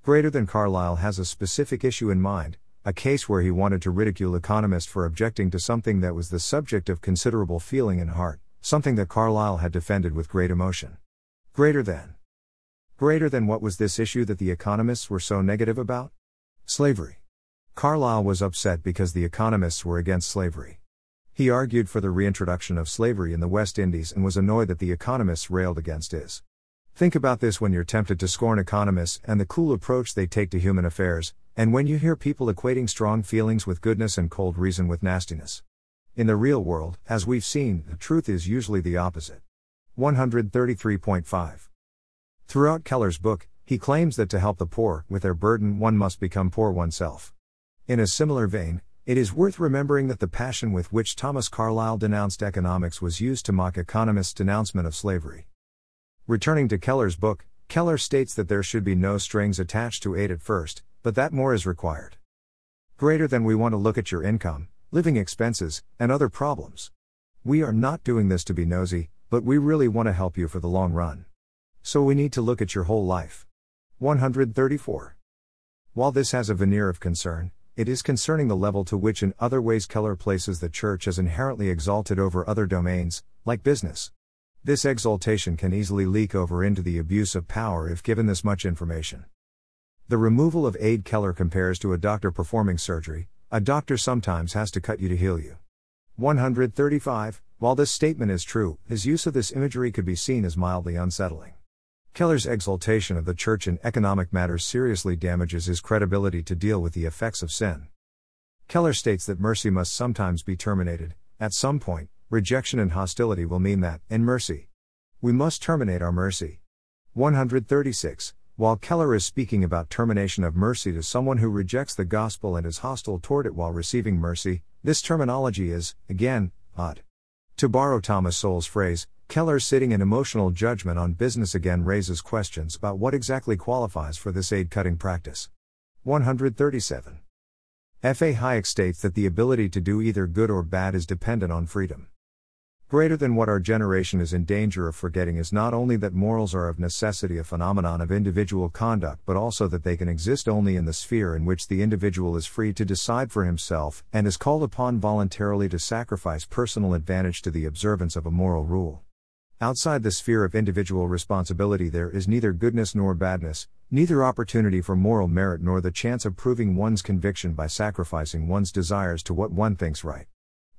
Greater than Carlyle has a specific issue in mind, a case where he wanted to ridicule economists for objecting to something that was the subject of considerable feeling and heart, something that Carlyle had defended with great emotion. Greater than. Greater than what was this issue that the economists were so negative about? Slavery. Carlyle was upset because the economists were against slavery. He argued for the reintroduction of slavery in the West Indies and was annoyed that the economists railed against his. Think about this when you're tempted to scorn economists and the cool approach they take to human affairs, and when you hear people equating strong feelings with goodness and cold reason with nastiness. In the real world, as we've seen, the truth is usually the opposite. 133.5. Throughout Keller's book, he claims that to help the poor with their burden, one must become poor oneself. In a similar vein, it is worth remembering that the passion with which Thomas Carlyle denounced economics was used to mock economists' denouncement of slavery. Returning to Keller's book, Keller states that there should be no strings attached to aid at first, but that more is required. Greater than we want to look at your income, living expenses, and other problems. We are not doing this to be nosy, but we really want to help you for the long run. So we need to look at your whole life. 134. While this has a veneer of concern, it is concerning the level to which in other ways Keller places the church as inherently exalted over other domains, like business. This exaltation can easily leak over into the abuse of power if given this much information. The removal of aid Keller compares to a doctor performing surgery, a doctor sometimes has to cut you to heal you. 135. While this statement is true, his use of this imagery could be seen as mildly unsettling. Keller's exaltation of the church in economic matters seriously damages his credibility to deal with the effects of sin. Keller states that mercy must sometimes be terminated, at some point, Rejection and hostility will mean that, in mercy, we must terminate our mercy. 136. While Keller is speaking about termination of mercy to someone who rejects the gospel and is hostile toward it while receiving mercy, this terminology is, again, odd. To borrow Thomas Sowell's phrase, Keller's sitting in emotional judgment on business again raises questions about what exactly qualifies for this aid cutting practice. 137. F.A. Hayek states that the ability to do either good or bad is dependent on freedom. Greater than what our generation is in danger of forgetting is not only that morals are of necessity a phenomenon of individual conduct, but also that they can exist only in the sphere in which the individual is free to decide for himself and is called upon voluntarily to sacrifice personal advantage to the observance of a moral rule. Outside the sphere of individual responsibility, there is neither goodness nor badness, neither opportunity for moral merit nor the chance of proving one's conviction by sacrificing one's desires to what one thinks right.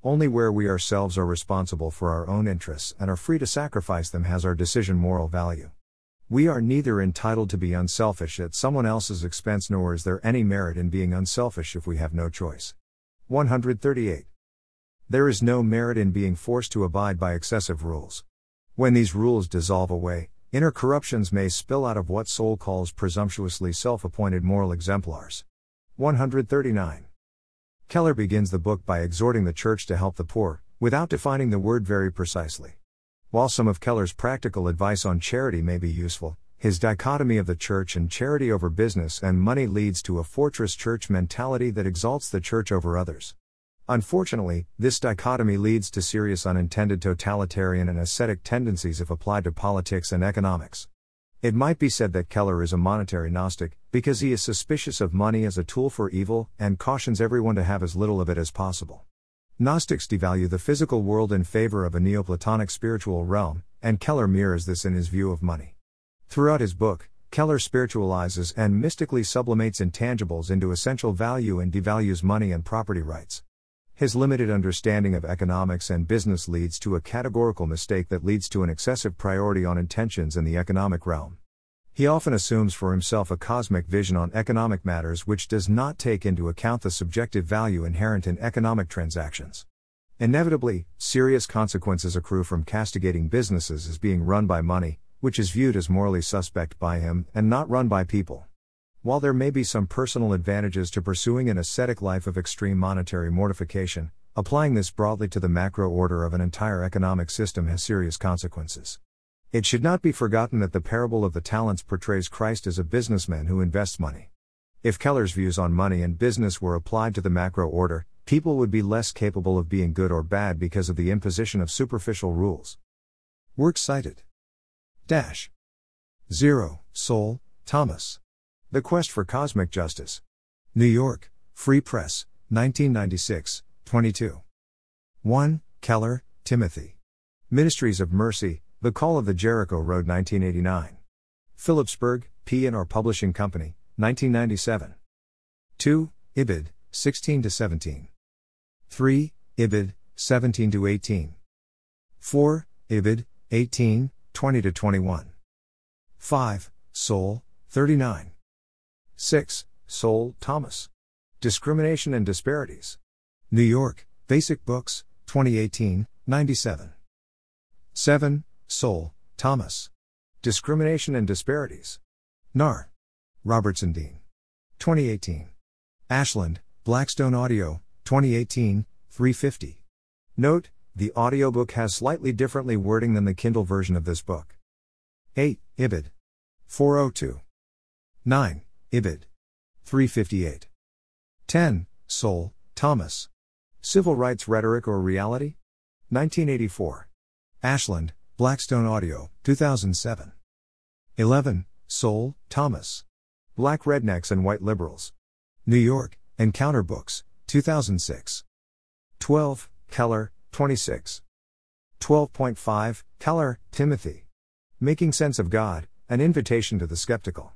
Only where we ourselves are responsible for our own interests and are free to sacrifice them has our decision moral value. We are neither entitled to be unselfish at someone else's expense nor is there any merit in being unselfish if we have no choice. 138. There is no merit in being forced to abide by excessive rules. When these rules dissolve away, Inner corruptions may spill out of what Sowell calls presumptuously self appointed moral exemplars. 139. Keller begins the book by exhorting the church to help the poor, without defining the word very precisely. While some of Keller's practical advice on charity may be useful, his dichotomy of the church and charity over business and money leads to a fortress church mentality that exalts the church over others. Unfortunately, this dichotomy leads to serious unintended totalitarian and ascetic tendencies if applied to politics and economics. It might be said that Keller is a monetary Gnostic, because he is suspicious of money as a tool for evil and cautions everyone to have as little of it as possible. Gnostics devalue the physical world in favor of a Neoplatonic spiritual realm, and Keller mirrors this in his view of money. Throughout his book, Keller spiritualizes and mystically sublimates intangibles into essential value and devalues money and property rights. His limited understanding of economics and business leads to a categorical mistake that leads to an excessive priority on intentions in the economic realm. He often assumes for himself a cosmic vision on economic matters which does not take into account the subjective value inherent in economic transactions. Inevitably, serious consequences accrue from castigating businesses as being run by money, which is viewed as morally suspect by him and not run by people. While there may be some personal advantages to pursuing an ascetic life of extreme monetary mortification, applying this broadly to the macro order of an entire economic system has serious consequences. It should not be forgotten that the parable of the talents portrays Christ as a businessman who invests money. If Keller's views on money and business were applied to the macro order, people would be less capable of being good or bad because of the imposition of superficial rules. Works cited. Dash. 0. Sowell, Thomas. The Quest for Cosmic Justice. New York, Free Press, 1996, 22. 1. Keller, Timothy. Ministries of Mercy, The Call of the Jericho Road, 1989. Phillipsburg, P&R Publishing Company, 1997. 2. Ibid, 16 to 17. 3. Ibid, 17 to 18. 4. Ibid, 18, 20 to 21. 5. Sowell, 39. 6. Sowell, Thomas. Discrimination and Disparities. New York, Basic Books, 2018, 97. 7. Sowell, Thomas. Discrimination and Disparities. NAR. Robertson Dean. 2018. Ashland, Blackstone Audio, 2018, 350. Note, the audiobook has slightly differently wording than the Kindle version of this book. 8. Ibid. 402. 9. Ibid. 358. 10. Sowell, Thomas. Civil Rights Rhetoric or Reality? 1984. Ashland, Blackstone Audio, 2007. 11. Sowell, Thomas. Black Rednecks and White Liberals. New York, Encounter Books, 2006. 12. Keller, 26. 12.5. Keller, Timothy. Making Sense of God, An Invitation to the Skeptical.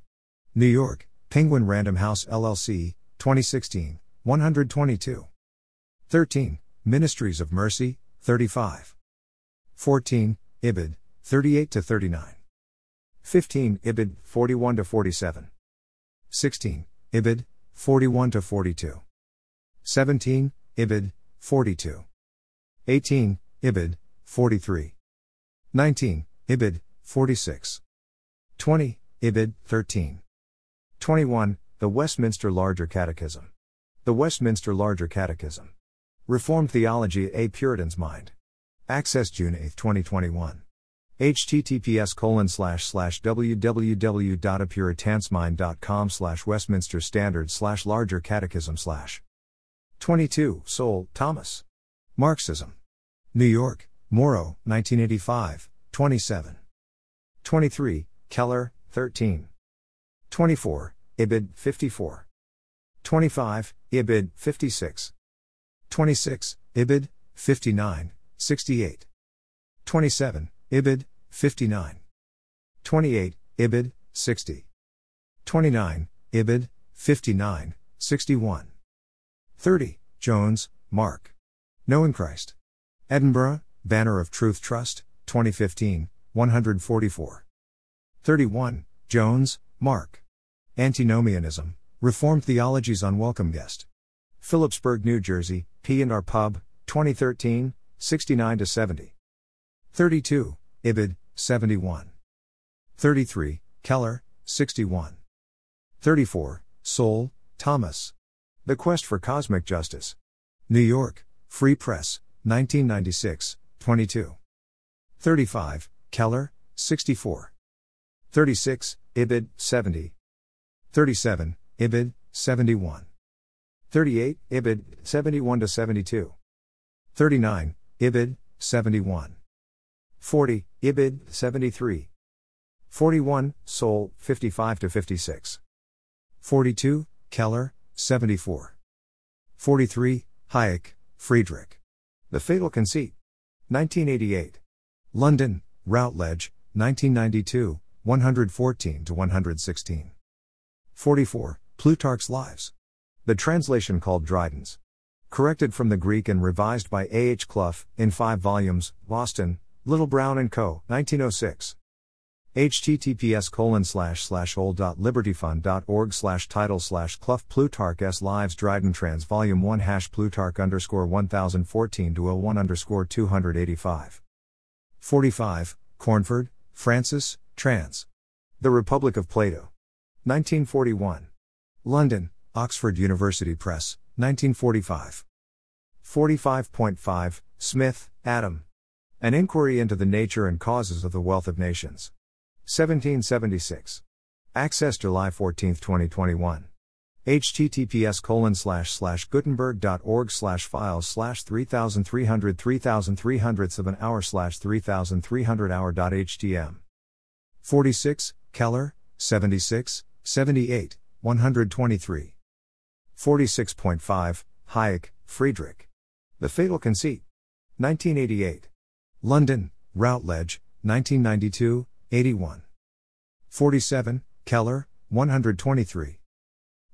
New York, Penguin Random House LLC, 2016, 122. 13. Ministries of Mercy, 35. 14. Ibid, 38 to 39. 15. Ibid, 41 to 47. 16. Ibid, 41 to 42. 17. Ibid, 42. 18. Ibid, 43. 19. Ibid, 46. 20. Ibid, 13. 21. The Westminster Larger Catechism. The Westminster Larger Catechism. Reformed Theology A Puritan's Mind. Access June 8, 2021. https colon slash slash www.apuritansmind.com slash Westminster Standard slash Larger Catechism slash 22. Sowell, Thomas. Marxism. New York, Morrow, 1985, 27. 23. Keller, 13. 24. Ibid 54. 25. Ibid 56. 26. Ibid 59, 68. 27. Ibid 59. 28. Ibid 60. 29. Ibid 59, 61. 30. Jones, Mark. Knowing Christ. Edinburgh, Banner of Truth Trust, 2015, 144. 31. Jones, Mark. Antinomianism, Reformed Theology's Unwelcome Guest. Phillipsburg, New Jersey, P&R Pub, 2013, 69 70. 32. Ibid, 71. 33, Keller, 61. 34, Sowell, Thomas. The Quest for Cosmic Justice. New York, Free Press, 1996, 22. 35, Keller, 64. 36, Ibid, 70. 37, Ibid, 71. 38, Ibid, 71 to 72. 39, Ibid, 71. 40, Ibid, 73. 41, Sowell, 55 to 56. 42, Keller, 74. 43, Hayek, Friedrich. The Fatal Conceit. 1988. London, Routledge, 1992, 114 to 116. 44, Plutarch's Lives. The translation called Dryden's. Corrected from the Greek and revised by A. H. Clough, in five volumes, Boston, Little Brown and Co., 1906. https colon slash slash old.libertyfund.org slash title slash Clough Plutarch S. Lives Dryden Trans Volume 1 hash Plutarch underscore 1014 to 01 underscore 285. 45, Cornford, Francis, trans. The Republic of Plato. 1941. London, Oxford University Press, 1945. 45.5, Smith, Adam. An Inquiry into the Nature and Causes of the Wealth of Nations. 1776. Access July 14, 2021. https colon slash slash gutenberg.org slash files slash 3300 3300ths of an hour slash 3300 hour.htm. 46, Keller, 76, 78, 123. 46.5, Hayek, Friedrich. The Fatal Conceit. 1988. London, Routledge, 1992, 81. 47, Keller, 123.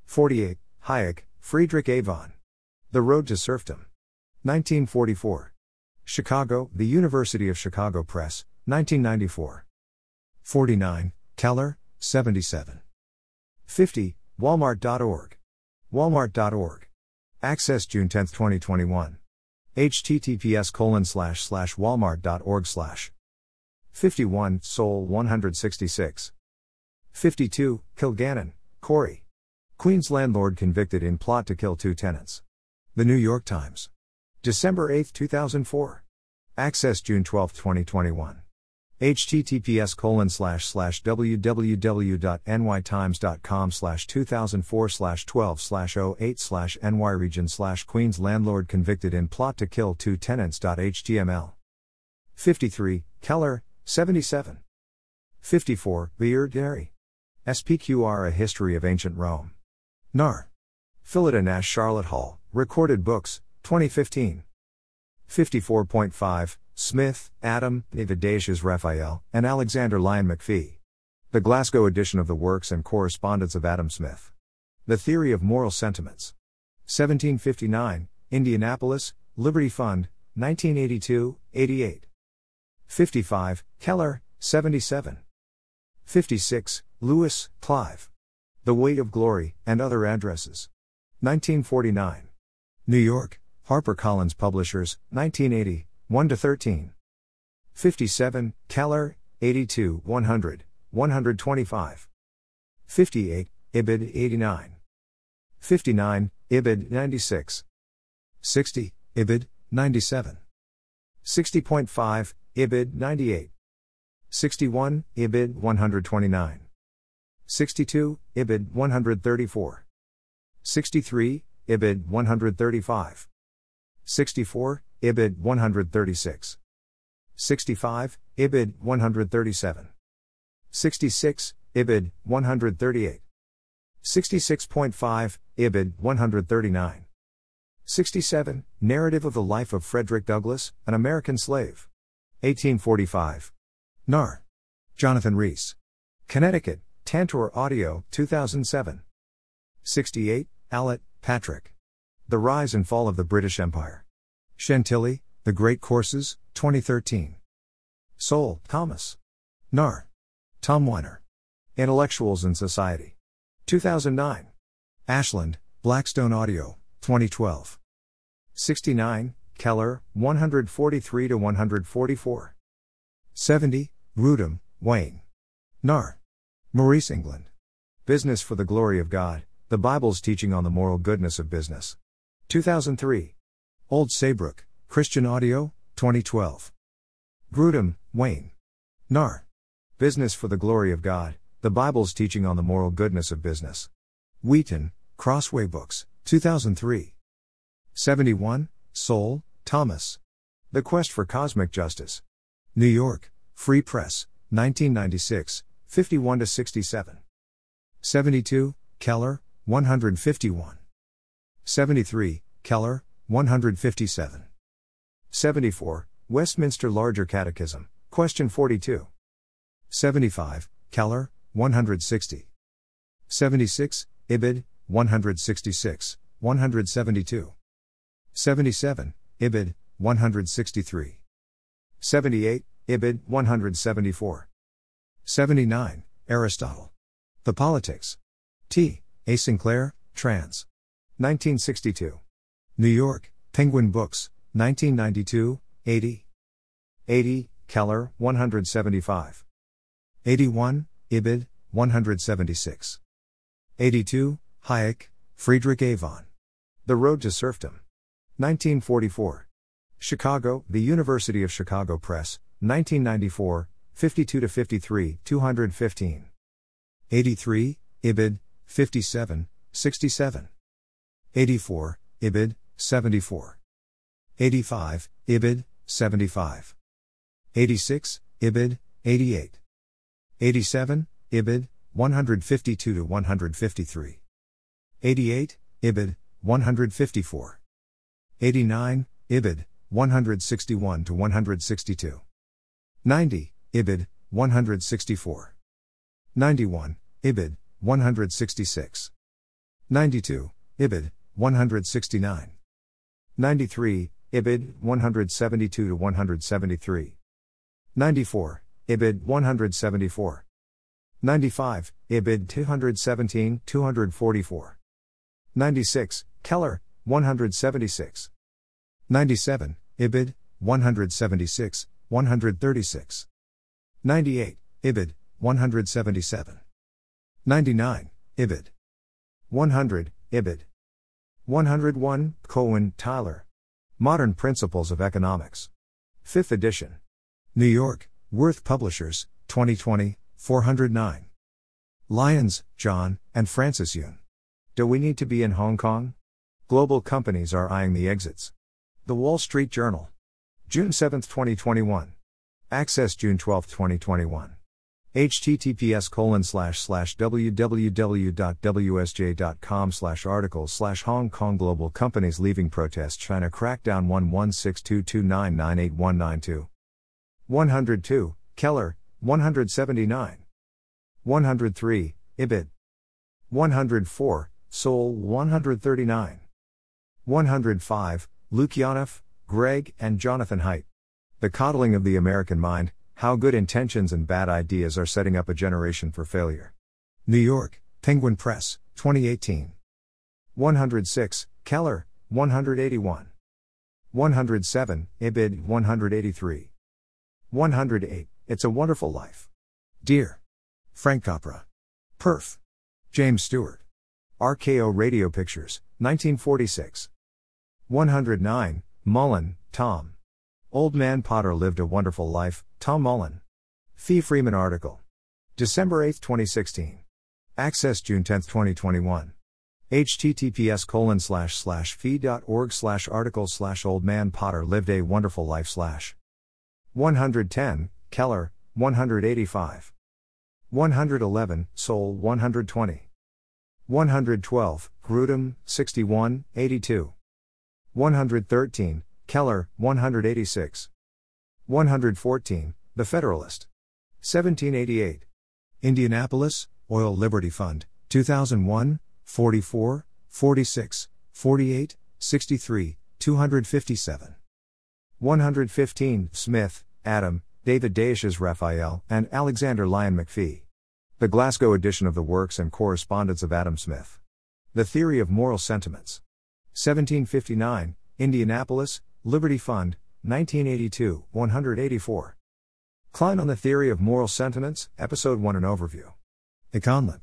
48, Hayek, Friedrich Avon. The Road to Serfdom. 1944. Chicago, The University of Chicago Press, 1994. 49, Keller, 77. 50, Walmart.org. Walmart.org. Access June 10, 2021. https slash slash walmart.org slash 51 Sowell 166 52 Kilgannon, Corey. Queen's landlord convicted in plot to kill two tenants. The New York Times. December 8, 2004. Access June 12, 2021 https colon slash slash www.nytimes.com slash 2004 slash 12 slash 08 slash ny region slash queens landlord convicted in plot to kill two tenants.html 53 keller 77 54 beard Mary spqr a history of ancient rome. Nar Phyllida nash charlotte hall. Recorded books 2015 54.5 Smith, Adam, David Raphael, and Alexander Lyon Macfie. The Glasgow edition of the works and correspondence of Adam Smith. The Theory of Moral Sentiments. 1759, Indianapolis, Liberty Fund, 1982, 88. 55, Keller, 77. 56, Lewis, Clive. The Weight of Glory, and Other Addresses. 1949. New York, HarperCollins Publishers, 1980, 1 to 13. 57, Keller, 82, 100, 125. 58, Ibid 89. 59, Ibid 96. 60, Ibid 97. 60.5, Ibid 98. 61, Ibid 129. 62, Ibid 134. 63, Ibid 135. 64, Ibid 136. 65, Ibid 137. 66, Ibid 138. 66.5, Ibid 139. 67, Narrative of the Life of Frederick Douglass, an American Slave. 1845. Nar. Jonathan Rees. Connecticut, Tantor Audio, 2007. 68, Allitt, Patrick. The Rise and Fall of the British Empire. Chantilly, The Great Courses, 2013. Sowell, Thomas. Nar. Tom Weiner. Intellectuals in Society. 2009. Ashland, Blackstone Audio, 2012. 69, Keller, 143 to 144. 70, Grudem, Wayne. Nar. Maurice England. Business for the Glory of God, the Bible's teaching on the moral goodness of business. 2003. Old Saybrook, Christian Audio, 2012. Grudem, Wayne. Nar. Business for the Glory of God, the Bible's teaching on the moral goodness of business. Wheaton, Crossway Books, 2003. 71, Sowell, Thomas. The Quest for Cosmic Justice. New York, Free Press, 1996, 51 67. 72, Keller, 151. 73, Keller, 157. 74, Westminster Larger Catechism, Question 42. 75, Keller, 160. 76, Ibid, 166, 172. 77, Ibid, 163. 78, Ibid, 174. 79, Aristotle. The Politics. T. A. Sinclair, trans. 1962. New York, Penguin Books, 1992, 80. 80, Keller, 175. 81, Ibid, 176. 82, Hayek, Friedrich A. von. The Road to Serfdom. 1944. Chicago, The University of Chicago Press, 1994, 52 53, 215. 83, Ibid, 57, 67. 84, Ibid, 74. 85, Ibid, 75. 86, Ibid, 88. 87, Ibid, 152 to 153. 88, Ibid, 154. 89, Ibid, 161 to 162. 90, Ibid, 164. 91, Ibid, 166. 92, Ibid, 169. 93, Ibid, 172 to 173. 94, Ibid, 174. 95, Ibid, 217, 244. 96, Keller, 176. 97, Ibid, 176, 136. 98, Ibid, 177. 99, Ibid. 100, Ibid. 101, Cowen, Tyler. Modern Principles of Economics. 5th edition. New York, Worth Publishers, 2020, 409. Lyons, John, and Frances Yoon. Do we need to be in Hong Kong? Global companies are eyeing the exits. The Wall Street Journal. June 7, 2021. Access June 12, 2021. Https colon slash slash www.wsj.com slash articles slash Hong Kong global companies leaving protest China crackdown 116229989192 102 Keller. 179 103 Ibid. 104 Sowell 139 105 Lukianoff, Greg, and Jonathan Haidt. The Coddling of the American Mind How Good Intentions and Bad Ideas Are Setting Up a Generation for Failure. New York, Penguin Press, 2018. 106, Keller, 181. 107, Ibid, 183. 108, It's a Wonderful Life. Dear. Frank Capra. Perf. James Stewart. RKO Radio Pictures, 1946. 109, Mullen, Tom. Old Man Potter lived a wonderful life, Tom Mullen. Fee Freeman article. December 8, 2016. Access June 10, 2021. https colon slash slash fee.org slash article slash old man potter lived a wonderful life slash 110 keller 185 111 Sowell 120 112, Grudem, 61, 82. 113, Keller, 186. 114, The Federalist. 1788. Indianapolis, Oil Liberty Fund, 2001, 44, 46, 48, 63, 257. 115, Smith, Adam, David Daiches Raphael, and Alexander Lyon Macfie. The Glasgow edition of the works and correspondence of Adam Smith. The Theory of Moral Sentiments. 1759, Indianapolis, Liberty Fund, 1982, 184. Klein on the Theory of Moral Sentiments, Episode 1 An Overview. Econlib.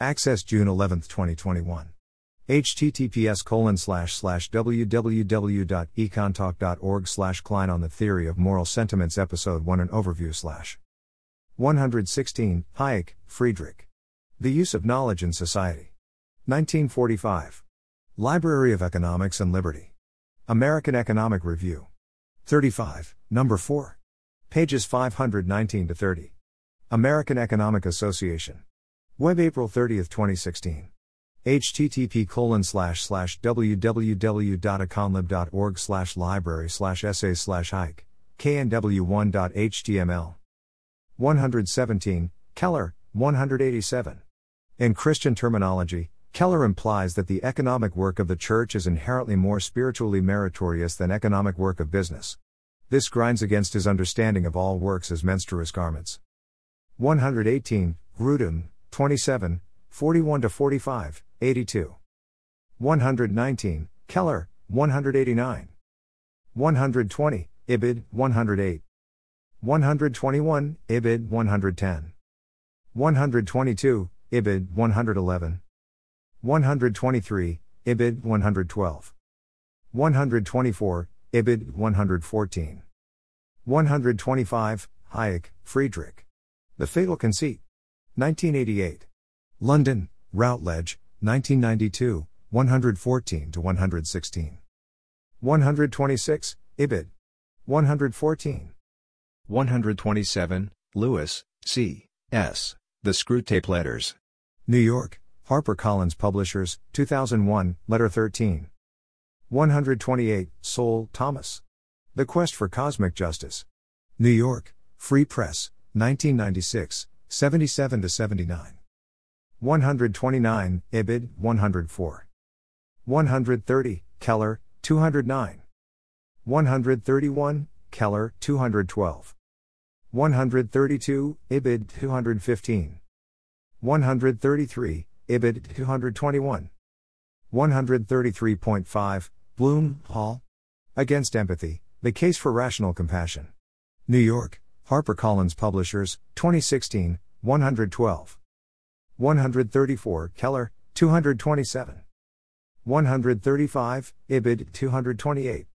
Access June 11, 2021. https colon slash slash www.econtalk.org slash Klein on the Theory of Moral Sentiments Episode 1 An Overview slash 116, Hayek, Friedrich. The Use of Knowledge in Society. 1945. Library of Economics and Liberty. American Economic Review. 35, number 4. Pages 519 to 30. American Economic Association. Web April 30, 2016. http colon slash slash www.econlib.org slash library slash essays slash hike knw1.html 117 keller 187 in christian terminology keller implies that the economic work of the church is inherently more spiritually meritorious than economic work of business this grinds against his understanding of all works as menstruous garments. 118, Grudem, 27, 41 to 45, 82. 119, Keller, 189. 120, Ibid, 108. 121, Ibid, 110. 122, Ibid, 111. 123, Ibid, 112. 124, Ibid 114. 125, Hayek, Friedrich. The Fatal Conceit. 1988. London, Routledge, 1992, 114 to 116. 126, Ibid. 114. 127, Lewis, C. S. The Screwtape Letters. New York, HarperCollins Publishers, 2001, Letter 13. 128, Sowell, Thomas. The Quest for Cosmic Justice. New York, Free Press, 1996, 77 to 79. 129, Ibid, 104. 130, Keller, 209. 131, Keller, 212. 132, Ibid, 215. 133, Ibid, 221. 133.5, Bloom, Paul. Against Empathy The Case for Rational Compassion. New York, HarperCollins Publishers, 2016, 112. 134, Keller, 227. 135, Ibid, 228.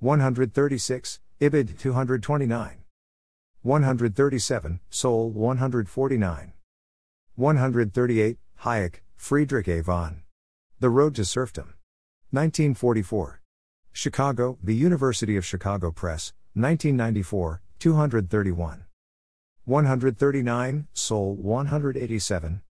136, Ibid, 229. 137, Sowell, 149. 138, Hayek, Friedrich A. von. The Road to Serfdom. 1944. Chicago, The University of Chicago Press, 1994, 231. 139, Sowell 187.